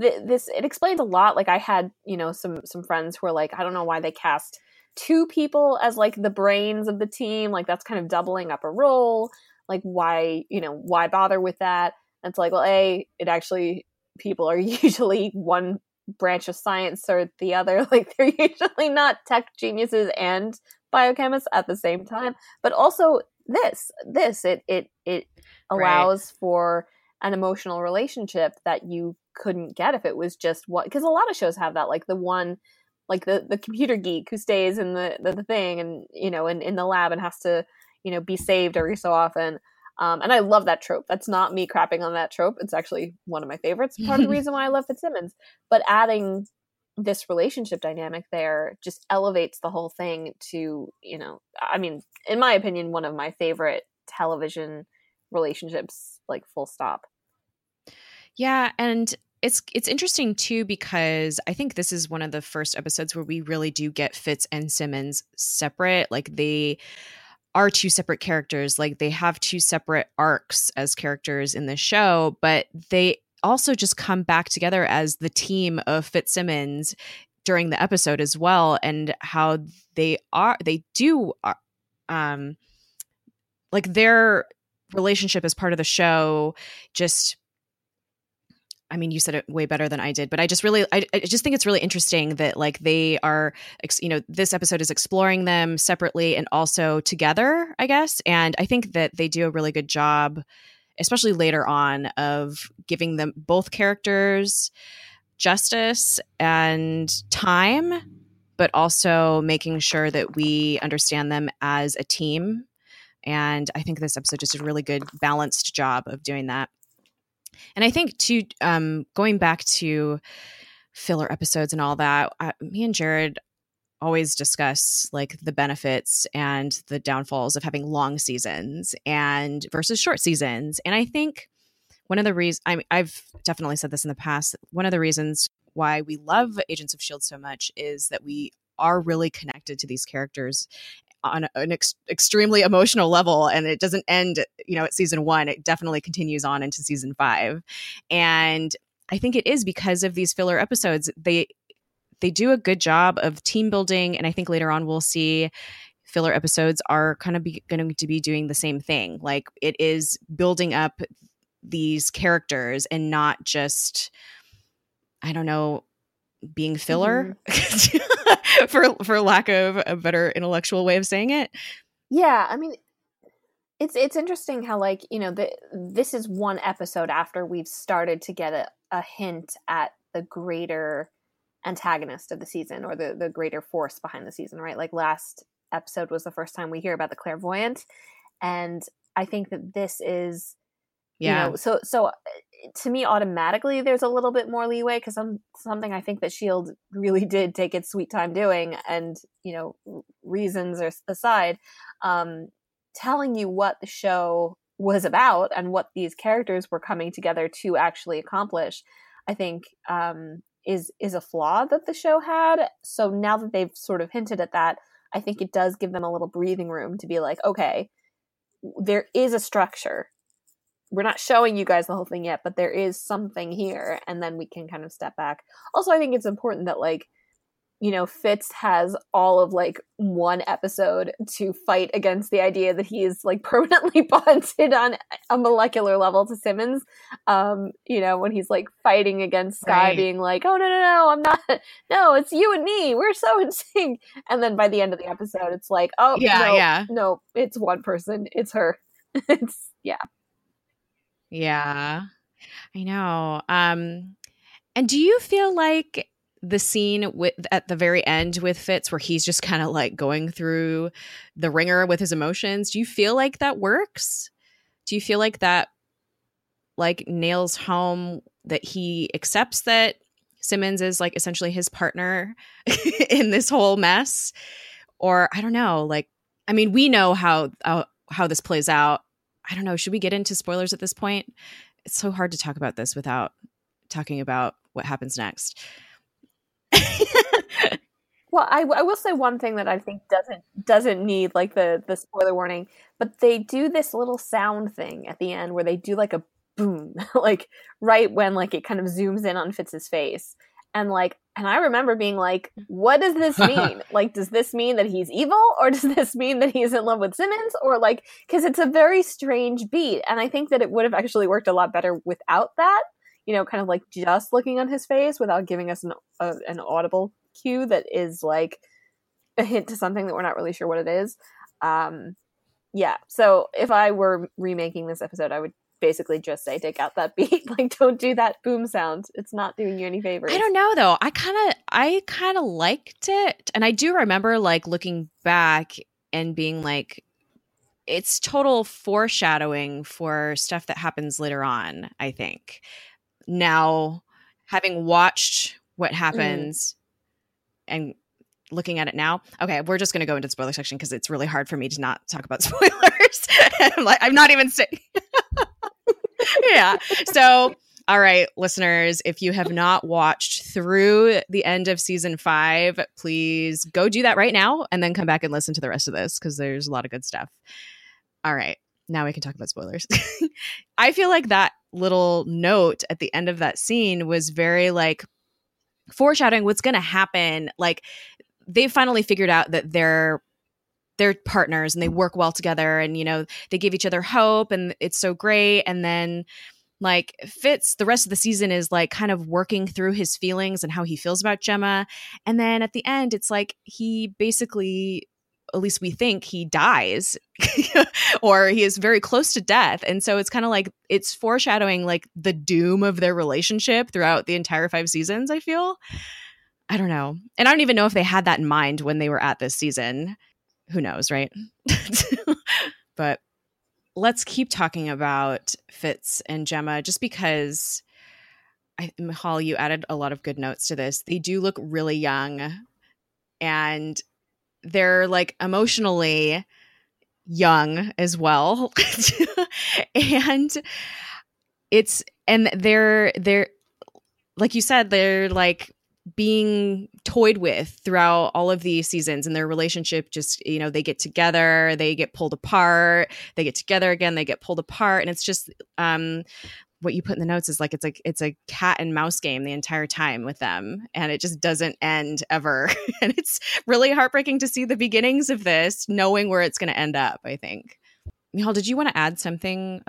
th- this it explains a lot. Like I had, you know, some some friends who were like I don't know why they cast two people as like the brains of the team, like that's kind of doubling up a role. Like why you know why bother with that? And it's like well a it actually people are usually one branch of science or the other like they're usually not tech geniuses and biochemists at the same time but also this this it it it allows right. for an emotional relationship that you couldn't get if it was just what because a lot of shows have that like the one like the the computer geek who stays in the the, the thing and you know in, in the lab and has to you know be saved every so often um, and I love that trope. That's not me crapping on that trope. It's actually one of my favorites. Part of the reason why I love Fitzsimmons. But adding this relationship dynamic there just elevates the whole thing to, you know, I mean, in my opinion, one of my favorite television relationships, like full stop. Yeah. And it's it's interesting too because I think this is one of the first episodes where we really do get Fitz and Simmons separate. Like they are two separate characters. Like they have two separate arcs as characters in the show, but they also just come back together as the team of Fitzsimmons during the episode as well, and how they are they do uh, um like their relationship as part of the show just I mean, you said it way better than I did, but I just really, I, I, just think it's really interesting that like they are, you know, this episode is exploring them separately and also together, I guess. And I think that they do a really good job, especially later on, of giving them both characters justice and time, but also making sure that we understand them as a team. And I think this episode just did a really good balanced job of doing that. And I think to um, going back to filler episodes and all that, I, me and Jared always discuss like the benefits and the downfalls of having long seasons and versus short seasons. And I think one of the reasons I I've definitely said this in the past. One of the reasons why we love Agents of Shield so much is that we are really connected to these characters on an ex- extremely emotional level and it doesn't end you know at season one it definitely continues on into season five. And i think it is because of these filler episodes they they do a good job of team building and i think later on we'll see filler episodes are kind of going to be doing the same thing. Like it is building up these characters and not just i don't know being filler mm-hmm. for for lack of a better intellectual way of saying it yeah i mean it's it's interesting how like you know the, this is one episode after we've started to get a, a hint at the greater antagonist of the season or the the greater force behind the season right like last episode was the first time we hear about the clairvoyant and i think that this is yeah you know, so so to me automatically there's a little bit more leeway because some something I think that Shield really did take its sweet time doing, and you know reasons aside, um, telling you what the show was about and what these characters were coming together to actually accomplish, I think um, is is a flaw that the show had. So now that they've sort of hinted at that, I think it does give them a little breathing room to be like, okay, there is a structure we're not showing you guys the whole thing yet, but there is something here, and then we can kind of step back. Also, I think it's important that like you know Fitz has all of like one episode to fight against the idea that he is like permanently bonded on a molecular level to Simmons. Um, you know, when he's like fighting against Skye right. being like, "Oh no, no, no, I'm not. No, it's you and me. We're so in sync." And then by the end of the episode, it's like, "Oh yeah, no, yeah, no, it's one person. It's her. it's yeah." Yeah. I know. Um and do you feel like the scene with at the very end with Fitz where he's just kind of like going through the wringer with his emotions, do you feel like that works? Do you feel like that like nails home that he accepts that Simmons is like essentially his partner in this whole mess? Or I don't know, like I mean, we know how how, how this plays out I don't know. Should we get into spoilers at this point? It's so hard to talk about this without talking about what happens next. well, I, I will say one thing that I think doesn't doesn't need like the the spoiler warning, but they do this little sound thing at the end where they do like a boom, like right when like it kind of zooms in on Fitz's face, and like and I remember being like, what does this mean? like, does this mean that he's evil, or does this mean that he's in love with Simmons, or like because it's a very strange beat, and I think that it would have actually worked a lot better without that you know, kind of like just looking on his face without giving us an, a, an audible cue that is like a hint to something that we're not really sure what it is. Um, yeah. So if I were remaking this episode, I would basically just say take out that beat. Like don't do that boom sound. It's not doing you any favors. I don't know though. I kind of i kind of liked it and i do remember like looking back and being like it's total foreshadowing for stuff that happens later on i think. Now having watched what mm. happens mm. and looking at it now okay we're just going to go into the spoiler section because it's really hard for me to not talk about spoilers. I'm like i'm not even saying yeah. So all right listeners if you have not watched through the end of season five please go do that right now and then come back and listen to the rest of this because there's a lot of good stuff. All right now we can talk about spoilers. I feel like that little note at the end of that scene was very like foreshadowing what's going to happen. Like they finally figured out that they're they're partners and they mm. work well together and you know they give each other hope and it's so great. And then like Fitz the rest of the season is like kind of working through his feelings and how he feels about Jemma. And then at the end it's like he basically at least we think he dies or he is very close to death. And so it's kind of like it's foreshadowing like the doom of their relationship throughout the entire five seasons i feel. I don't know. And i don't even know if they had that in mind when they were at this season who knows right but let's keep talking about fitz and jemma just because I, Michal, you added a lot of good notes to this. They do look really young, and they're like emotionally young as well and it's and they're they're like you said they're like being toyed with throughout all of these seasons and their relationship just you know they get together they get pulled apart they get together again they get pulled apart. And it's just um what you put in the notes is like it's like it's a cat and mouse game the entire time with them. And it just doesn't end ever. And it's really heartbreaking to see the beginnings of this knowing where it's going to end up i think. Michal, did you want to add something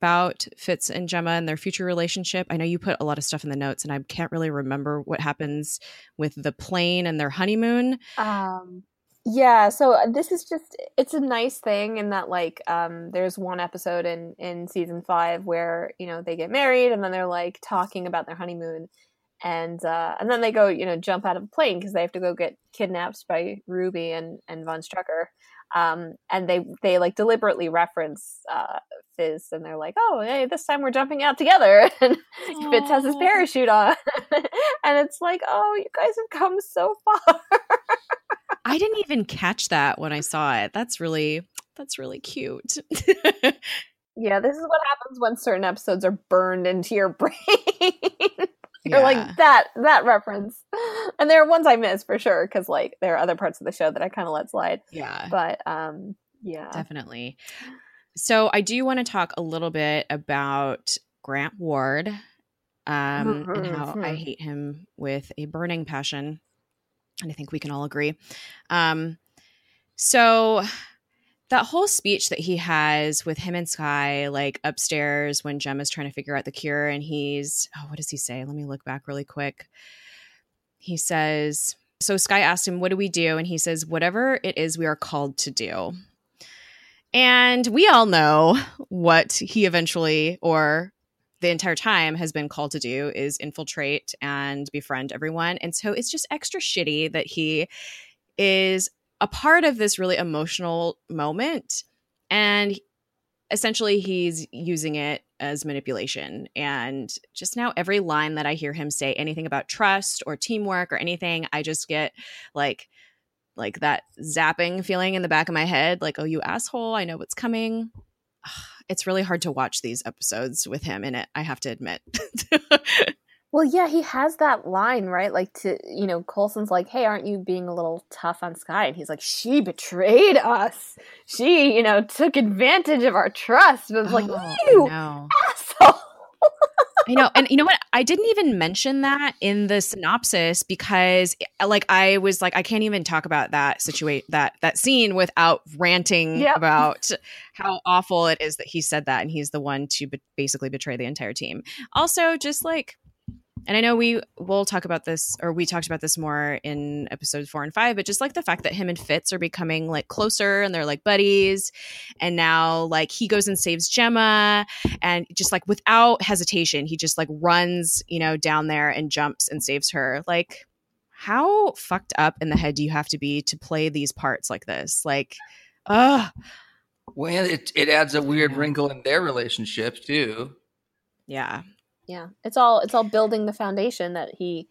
about Fitz and Jemma and their future relationship? I know you put a lot of stuff in the notes, and I can't really remember what happens with the plane and their honeymoon. Um, yeah so uh, this is just it's a nice thing in that like um there's one episode in in season five where you know they get married and then they're like talking about their honeymoon and uh and then they go you know jump out of a plane because they have to go get kidnapped by ruby and and von strucker um and they they like deliberately reference uh FZZT and they're like oh hey this time we're jumping out together and Aww. fitz has his parachute on and it's like oh you guys have come so far I didn't even catch that when I saw it. That's really that's really cute. yeah, this is what happens when certain episodes are burned into your brain. You're yeah. like that that reference. And there are ones I miss for sure cuz like there are other parts of the show that I kind of let slide. Yeah. But um yeah. Definitely. So I do want to talk a little bit about Grant Ward um, mm-hmm. and how I hate him with a burning passion and I think we can all agree. Um, so that whole speech that he has with him and Skye, like upstairs when Jemma's trying to figure out the cure, and he's oh, what does he say? Let me look back really quick. He says, so Skye asked him, What do we do? And he says, Whatever it is we are called to do. And we all know what he eventually, or the entire time has been called to do is infiltrate and befriend everyone. And so it's just extra shitty that he is a part of this really emotional moment and essentially he's using it as manipulation and just now every line that i hear him say anything about trust or teamwork or anything i just get like like that zapping feeling in the back of my head like oh you asshole i know what's coming it's really hard to watch these episodes with him in it. I have to admit. well, yeah, he has that line right, like to you know, Coulson's like, "Hey, aren't you being a little tough on Skye?" And he's like, "She betrayed us. She, you know, took advantage of our trust." But it's oh, like, you asshole. I know. And you know what? I didn't even mention that in the synopsis because eh, like I was like I can't even talk about that situation that that scene without ranting yep. about how awful it is that he said that and he's the one to be- basically betray the entire team. Also just like and I know we will talk about this, or we talked about this more in episodes four and five, but just like the fact that him and Fitz are becoming like closer and they're like buddies. And now, like, he goes and saves Jemma and just like without hesitation, he just like runs, you know, down there and jumps and saves her. Like, how fucked up in the head do you have to be to play these parts like this? Like, ugh. Well, it, it adds a weird wrinkle in their relationship, too. Yeah yeah it's all it's all building the foundation that he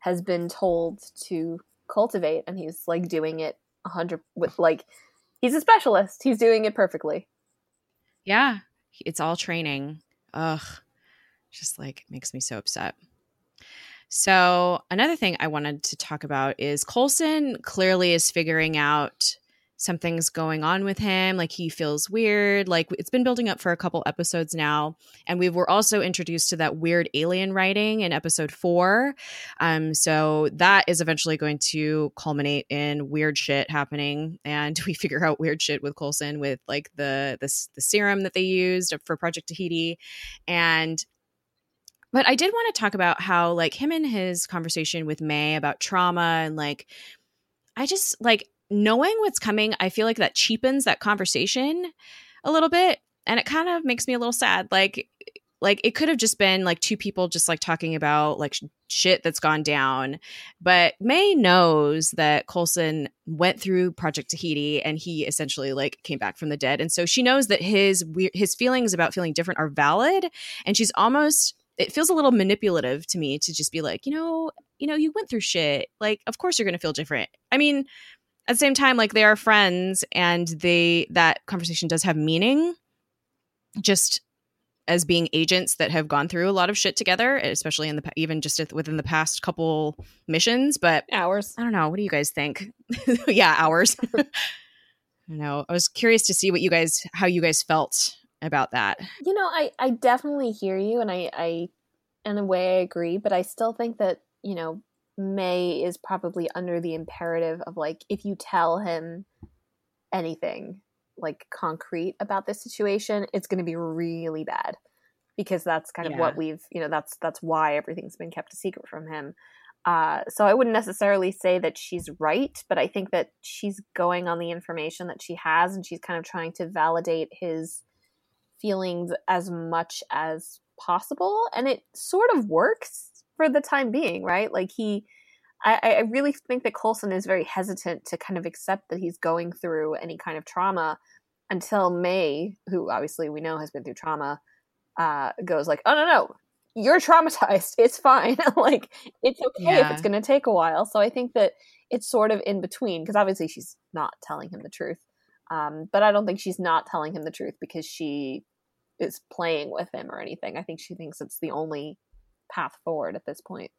has been told to cultivate and he's like doing it a hundred with like he's a specialist. He's doing it perfectly. Yeah it's all training. Ugh just like makes me so upset. So another thing i wanted to talk about is coulson clearly is figuring out something's going on with him like he feels weird like it's been building up for a couple episodes now and we were also introduced to that weird alien writing in episode four um so that is eventually going to culminate in weird shit happening and we figure out weird shit with coulson with like the the, the serum that they used for project tahiti and but i did want to talk about how like him and his conversation with may about trauma and like I just like knowing what's coming, I feel like that cheapens that conversation a little bit. And it kind of makes me a little sad. Like, like it could have just been like two people just like talking about like sh- shit that's gone down but may knows that coulson went through project tahiti and he essentially like came back from the dead and so she knows that his we- his feelings about feeling different are valid and she's almost it feels a little manipulative to me to just be like you know you know you went through shit like of course you're to feel different i mean at the same time like they are friends and they that conversation does have meaning just as being agents that have gone through a lot of shit together especially in the even just within the past couple missions but hours. I don't know. What do you guys think? Yeah hours. I know. I was curious to see what you guys how you guys felt about that. You know i i definitely hear you and i i in a way i agree but i still think that you know May is probably under the imperative of like if you tell him anything like concrete about this situation, it's going to be really bad. Because that's kind of what we've, you know, that's that's why everything's been kept a secret from him. Uh, so I wouldn't necessarily say that she's right, but I think that she's going on the information that she has, and she's kind of trying to validate his feelings as much as possible, and it sort of works for the time being, right? Like he, I, I really think that Coulson is very hesitant to kind of accept that he's going through any kind of trauma until May, who obviously we know has been through trauma, uh, goes like, "Oh no, no, you're traumatized. It's fine. like it's okay yeah. if it's going to take a while." So I think that it's sort of in between because obviously she's not telling him the truth, um, but I don't think she's not telling him the truth because she is playing with him or anything. I think she thinks it's the only path forward at this point.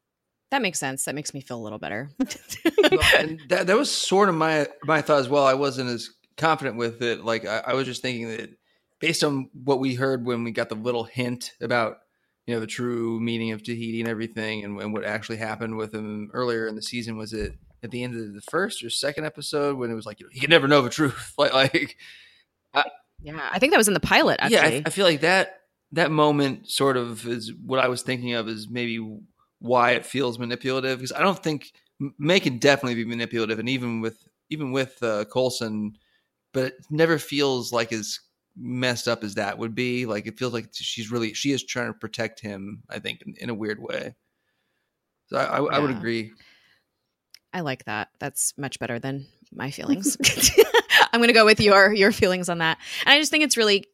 That makes sense. That makes me feel a little better. and that, that was sort of my my thought as well. I wasn't as confident with it. Like I, I was just thinking that based on what we heard when we got the little hint about you know the true meaning of Tahiti and everything, and, and what actually happened with him earlier in the season, was it at the end of the first or second episode when it was like you know, he could never know the truth. like like I, yeah, I think that was in the pilot. Actually. Yeah, I, I feel like that that moment sort of is what I was thinking of is maybe why it feels manipulative because I don't think May can definitely be manipulative and even with even with uh, Coulson, but it never feels like as messed up as that would be. Like it feels like she's really she is trying to protect him. I think in, in a weird way. So I, I, yeah. I would agree. I like that. That's much better than my feelings. I'm going to go with your your feelings on that. And I just think it's really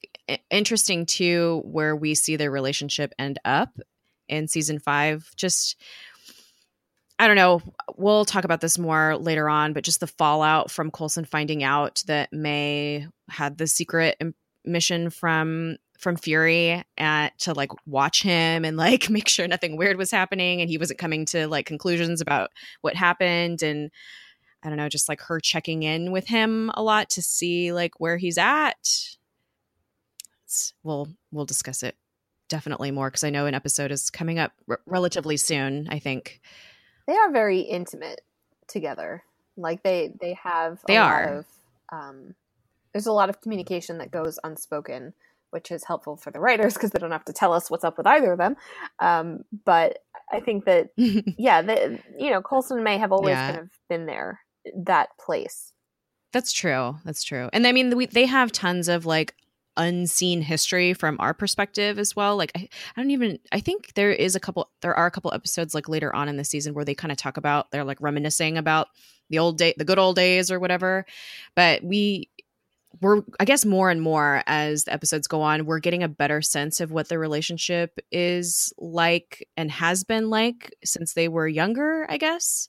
interesting too where we see their relationship end up in season 5 just I don't know. We'll talk about this more later on, but just the fallout from Coulson finding out that May had the secret mission from from Fury at, to like watch him and like make sure nothing weird was happening and he wasn't coming to like conclusions about what happened and I don't know, just like her checking in with him a lot to see like where he's at. It's, we'll we'll discuss it definitely more because I know an episode is coming up r- relatively soon. I think they are very intimate together. Like they they have they are. Of, um, there's a lot of communication that goes unspoken, which is helpful for the writers because they don't have to tell us what's up with either of them. Um, but I think that yeah, the, you know, Coulson and May have always yeah. kind of been there that place. That's true. That's true. And I mean, we, they have tons of like unseen history from our perspective as well. Like I, I don't even I think there is a couple there are a couple episodes like later on in the season where they kind of talk about they're like reminiscing about the old day the good old days or whatever. But we we're I guess more and more as the episodes go on, we're getting a better sense of what the relationship is like and has been like since they were younger, I guess.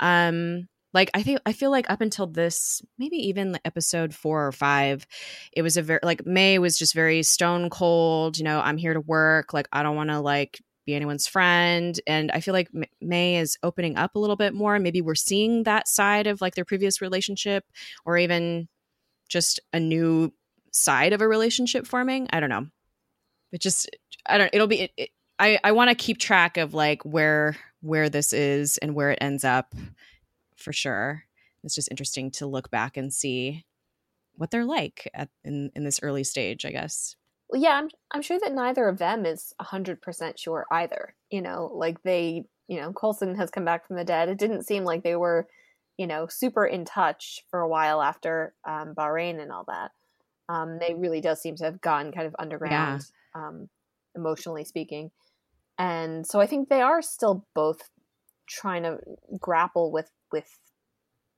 Um like i think i feel like up until this maybe even like episode four or five it was a very like may was just very stone cold you know i'm here to work like i don't want to like be anyone's friend. And i feel like may is opening up a little bit more. Maybe we're seeing that side of like their previous relationship or even just a new side of a relationship forming. I don't know. It just i don't it'll be it, it, i i want to keep track of like where where this is and where it ends up for sure. It's just interesting to look back and see what they're like at, in in this early stage, I guess. Well, yeah, I'm I'm sure that neither of them is hundred percent sure either. You know, like they, you know, Coulson has come back from the dead. It didn't seem like they were, you know, super in touch for a while after um, Bahrain and all that. Um, they really does seem to have gone kind of underground, yeah. um, emotionally speaking. And so I think they are still both trying to grapple with with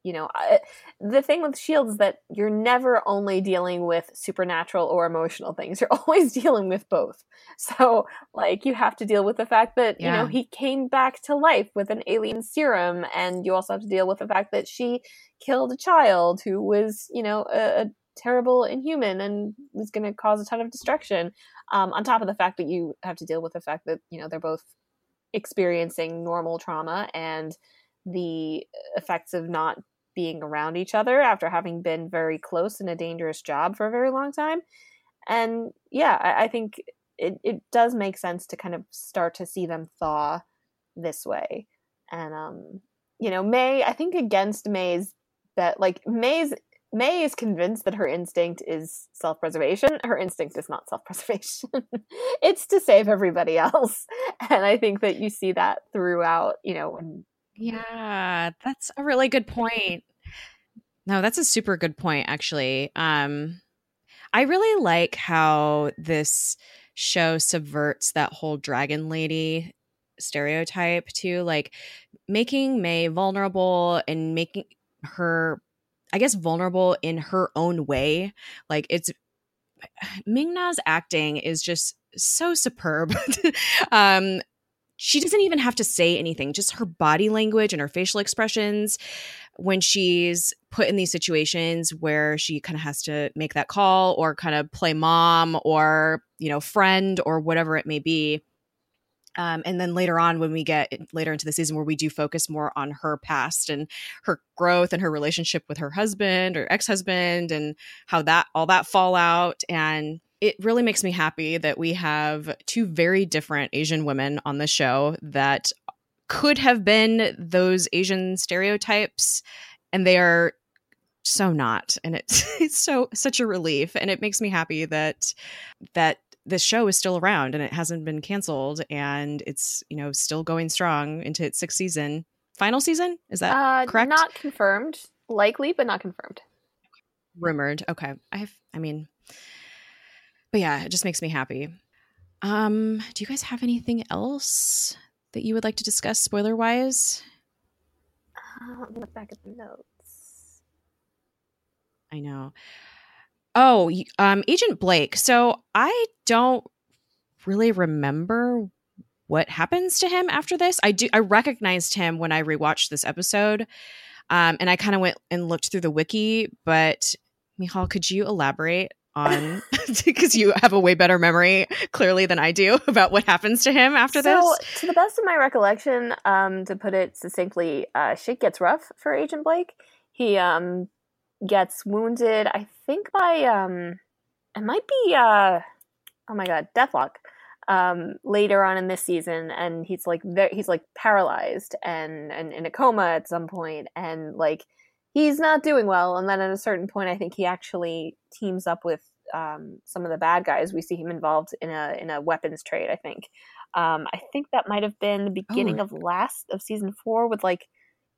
you know I, the thing with shields is that you're never only dealing with supernatural or emotional things you're always dealing with both so like you have to deal with the fact that yeah. you know he came back to life with an alien serum and you also have to deal with the fact that she killed a child who was you know a, a terrible inhuman and was going to cause a ton of destruction um, on top of the fact that you have to deal with the fact that you know they're both experiencing normal trauma and the effects of not being around each other after having been very close in a dangerous job for a very long time. And yeah, I, I think it, it does make sense to kind of start to see them thaw this way. And um, you know, May, I think against May's that like May's May is convinced that her instinct is self preservation. Her instinct is not self preservation, it's to save everybody else. And I think that you see that throughout, you know, when yeah, that's a really good point. No, that's a super good point actually. Um I really like how this show subverts that whole dragon lady stereotype too, like making May vulnerable and making her I guess vulnerable in her own way. Like it's Ming Na's acting is just so superb. um she doesn't even have to say anything, just her body language and her facial expressions when she's put in these situations where she kind of has to make that call or kind of play mom or, you know, friend or whatever it may be. Um, and then later on, when we get later into the season where we do focus more on her past and her growth and her relationship with her husband or ex husband and how that all that fallout and it really makes me happy that we have two very different Asian women on the show that could have been those Asian stereotypes, and they are so not. And it's it's so such a relief, and it makes me happy that that this show is still around and it hasn't been canceled, and it's you know still going strong into its sixth season. Final season is that uh, correct? Not confirmed, likely, but not confirmed. Rumored. Okay, I have. I mean but yeah, it just makes me happy. Um, do you guys have anything else that you would like to discuss spoiler wise? Uh, look back at the notes. I know. Oh, um, Agent Blake. So I don't really remember what happens to him after this. I do. I recognized him when I rewatched this episode, um, and I kind of went and looked through the wiki. But Michal, could you elaborate on because you have a way better memory clearly than I do about what happens to him after so, this. To the best of my recollection, um, to put it succinctly, uh, shit gets rough for Agent Blake. He um, gets wounded, I think by um, it might be uh, oh my god, Deathlok. Um, later on in this season, and he's like very, he's like paralyzed and and in a coma at some point, and like he's not doing well. And then at a certain point, I think he actually teams up with um, some of the bad guys. We see him involved in a in a weapons trade. I think. Um, I think that might have been the beginning oh. of last of season four with like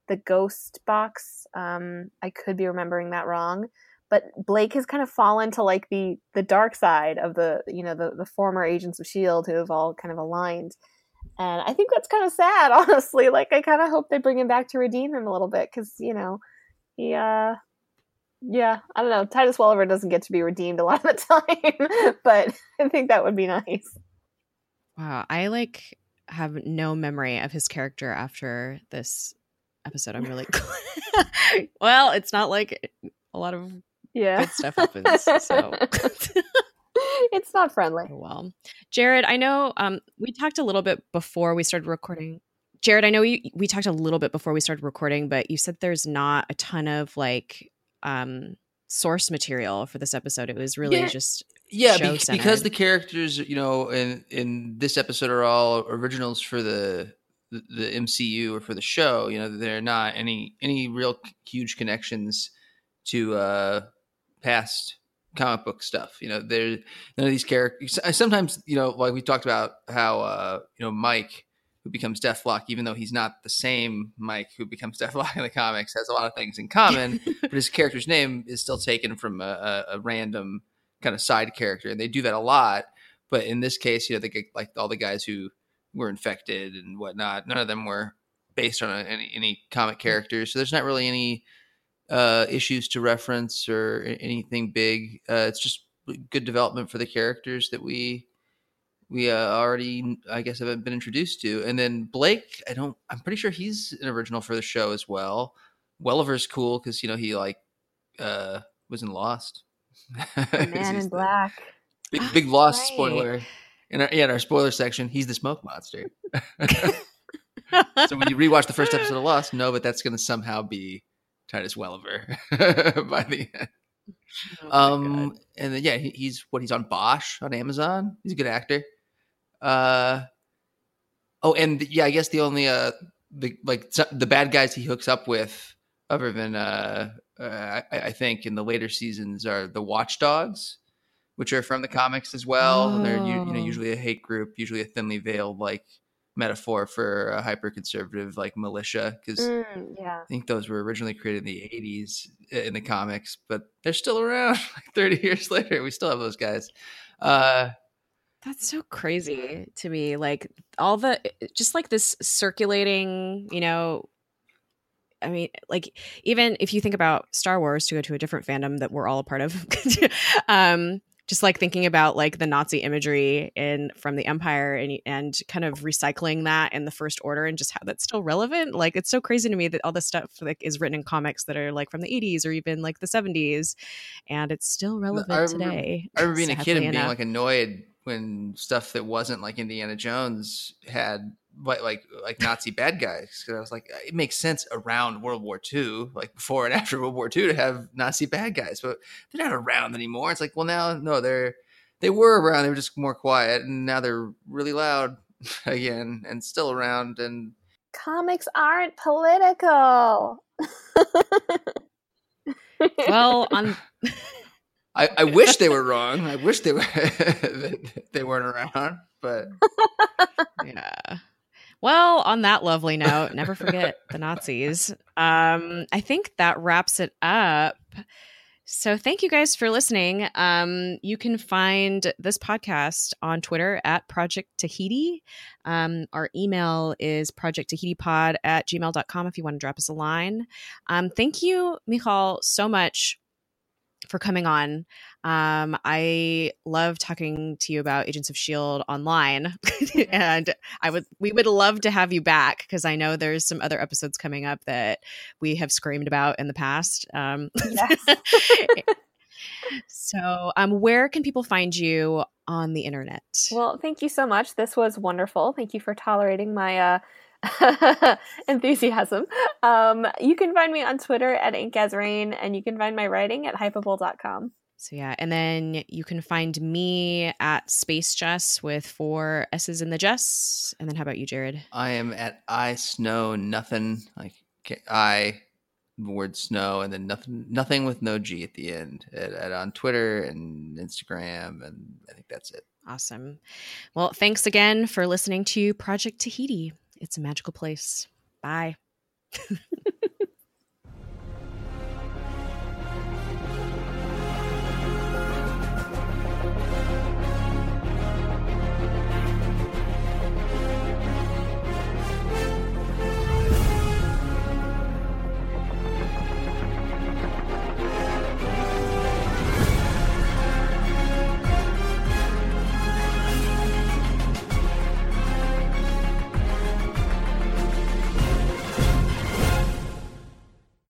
the ghost box. Um, I could be remembering that wrong, but Blake has kind of fallen to like the the dark side of the you know the the former agents of Shield who have all kind of aligned. And I think that's kind of sad, honestly. Like I kind of hope they bring him back to redeem him a little bit because you know he uh yeah i don't know titus welliver doesn't get to be redeemed a lot of the time but i think that would be nice wow i like have no memory of his character after this episode i'm really well it's not like a lot of yeah. good stuff happens so. It's not friendly. Oh, well. Jared i know um, we talked a little bit before we started recording. Jared, I know you, we talked a little bit before we started recording, but you said there's not a ton of like um, source material for this episode. It was really yeah. just yeah, be- because the characters, you know, in in this episode are all originals for the, the the MCU or for the show. You know, they're not any any real huge connections to uh past comic book stuff. You know, there none of these characters. Sometimes, you know, like we talked about how uh you know Mike who becomes Deathlok, even though he's not the same Mike who becomes Deathlok in the comics, has a lot of things in common, but his character's name is still taken from a, a, a, random kind of side character, and they do that a lot. But in this case, you know, they get, like all the guys who were infected and whatnot, none of them were based on any, any comic characters, so there's not really any uh, issues to reference or anything big. Uh, it's just good development for the characters that we we uh, already, I guess, have been introduced to. And then Blake, I don't, I'm pretty sure he's an original for the show as well. Welliver's cool because you know he like uh was in Lost. Man in Black. Big big Lost right. spoiler. In our, yeah, in our spoiler section, he's the smoke monster. so when you rewatch the first episode of Lost, know that that's going to somehow be Titus Welliver by the end. Oh um, and then yeah, he, he's what he's on Bosch on Amazon. He's a good actor. Uh, oh, and yeah, I guess the only uh the like the bad guys he hooks up with, other than uh, uh I, I, think in the later seasons are the Watchdogs, which are from the comics as well. Oh. They're you, you, know usually a hate group, usually a thinly veiled like metaphor for a hyper conservative like militia because mm, yeah. I think those were originally created in the 80s in the comics, but they're still around like 30 years later. We still have those guys. Uh, that's so crazy to me. Like all the just like this circulating, you know, I mean, like even if you think about Star Wars to go to a different fandom that we're all a part of, um, just like thinking about like the Nazi imagery in from the Empire and and kind of recycling that in the First Order and just how that's still relevant. Like it's so crazy to me that all this stuff like is written in comics that are like from the 80s or even like the 70s, and it's still relevant I remember, today. I remember being a kid and being like annoyed when stuff that wasn't like Indiana Jones had like like like Nazi bad guys. Because I was like, it makes sense around World War II, like before and after World War II, to have Nazi bad guys, but they're not around anymore. It's like, well, now no, they're they were around. They were just more quiet, and now they're really loud again and still around. And comics aren't political. well, on I, I wish they were wrong. I wish they were they weren't around, but yeah. Well, on that lovely note, never forget the Nazis. Um, I think that wraps it up. So thank you guys for listening. Um, you can find this podcast on Twitter at Project Tahiti. Um, our email is projecttahitipod at gmail.com if you want to drop us a line. Um, thank you, Michal, so much for coming on. Um, I love talking to you about Agents of Shield online, and I would we would love to have you back because I know there's some other episodes coming up that we have screamed about in the past. Um, yes. so, um, where can people find you on the internet? Well, thank you so much. This was wonderful. Thank you for tolerating my uh, enthusiasm. Um, you can find me on Twitter at InkAsRain, and you can find my writing at hypable.com. So yeah, and then you can find me at Space Jess with four S's in the Jess. And then how about you, Jared? I am at I Snow Nothing like I word snow and then nothing nothing with no G at the end at, at, on Twitter and Instagram and I think that's it. Awesome. Well, thanks again for listening to Project Tahiti. It's a magical place. Bye.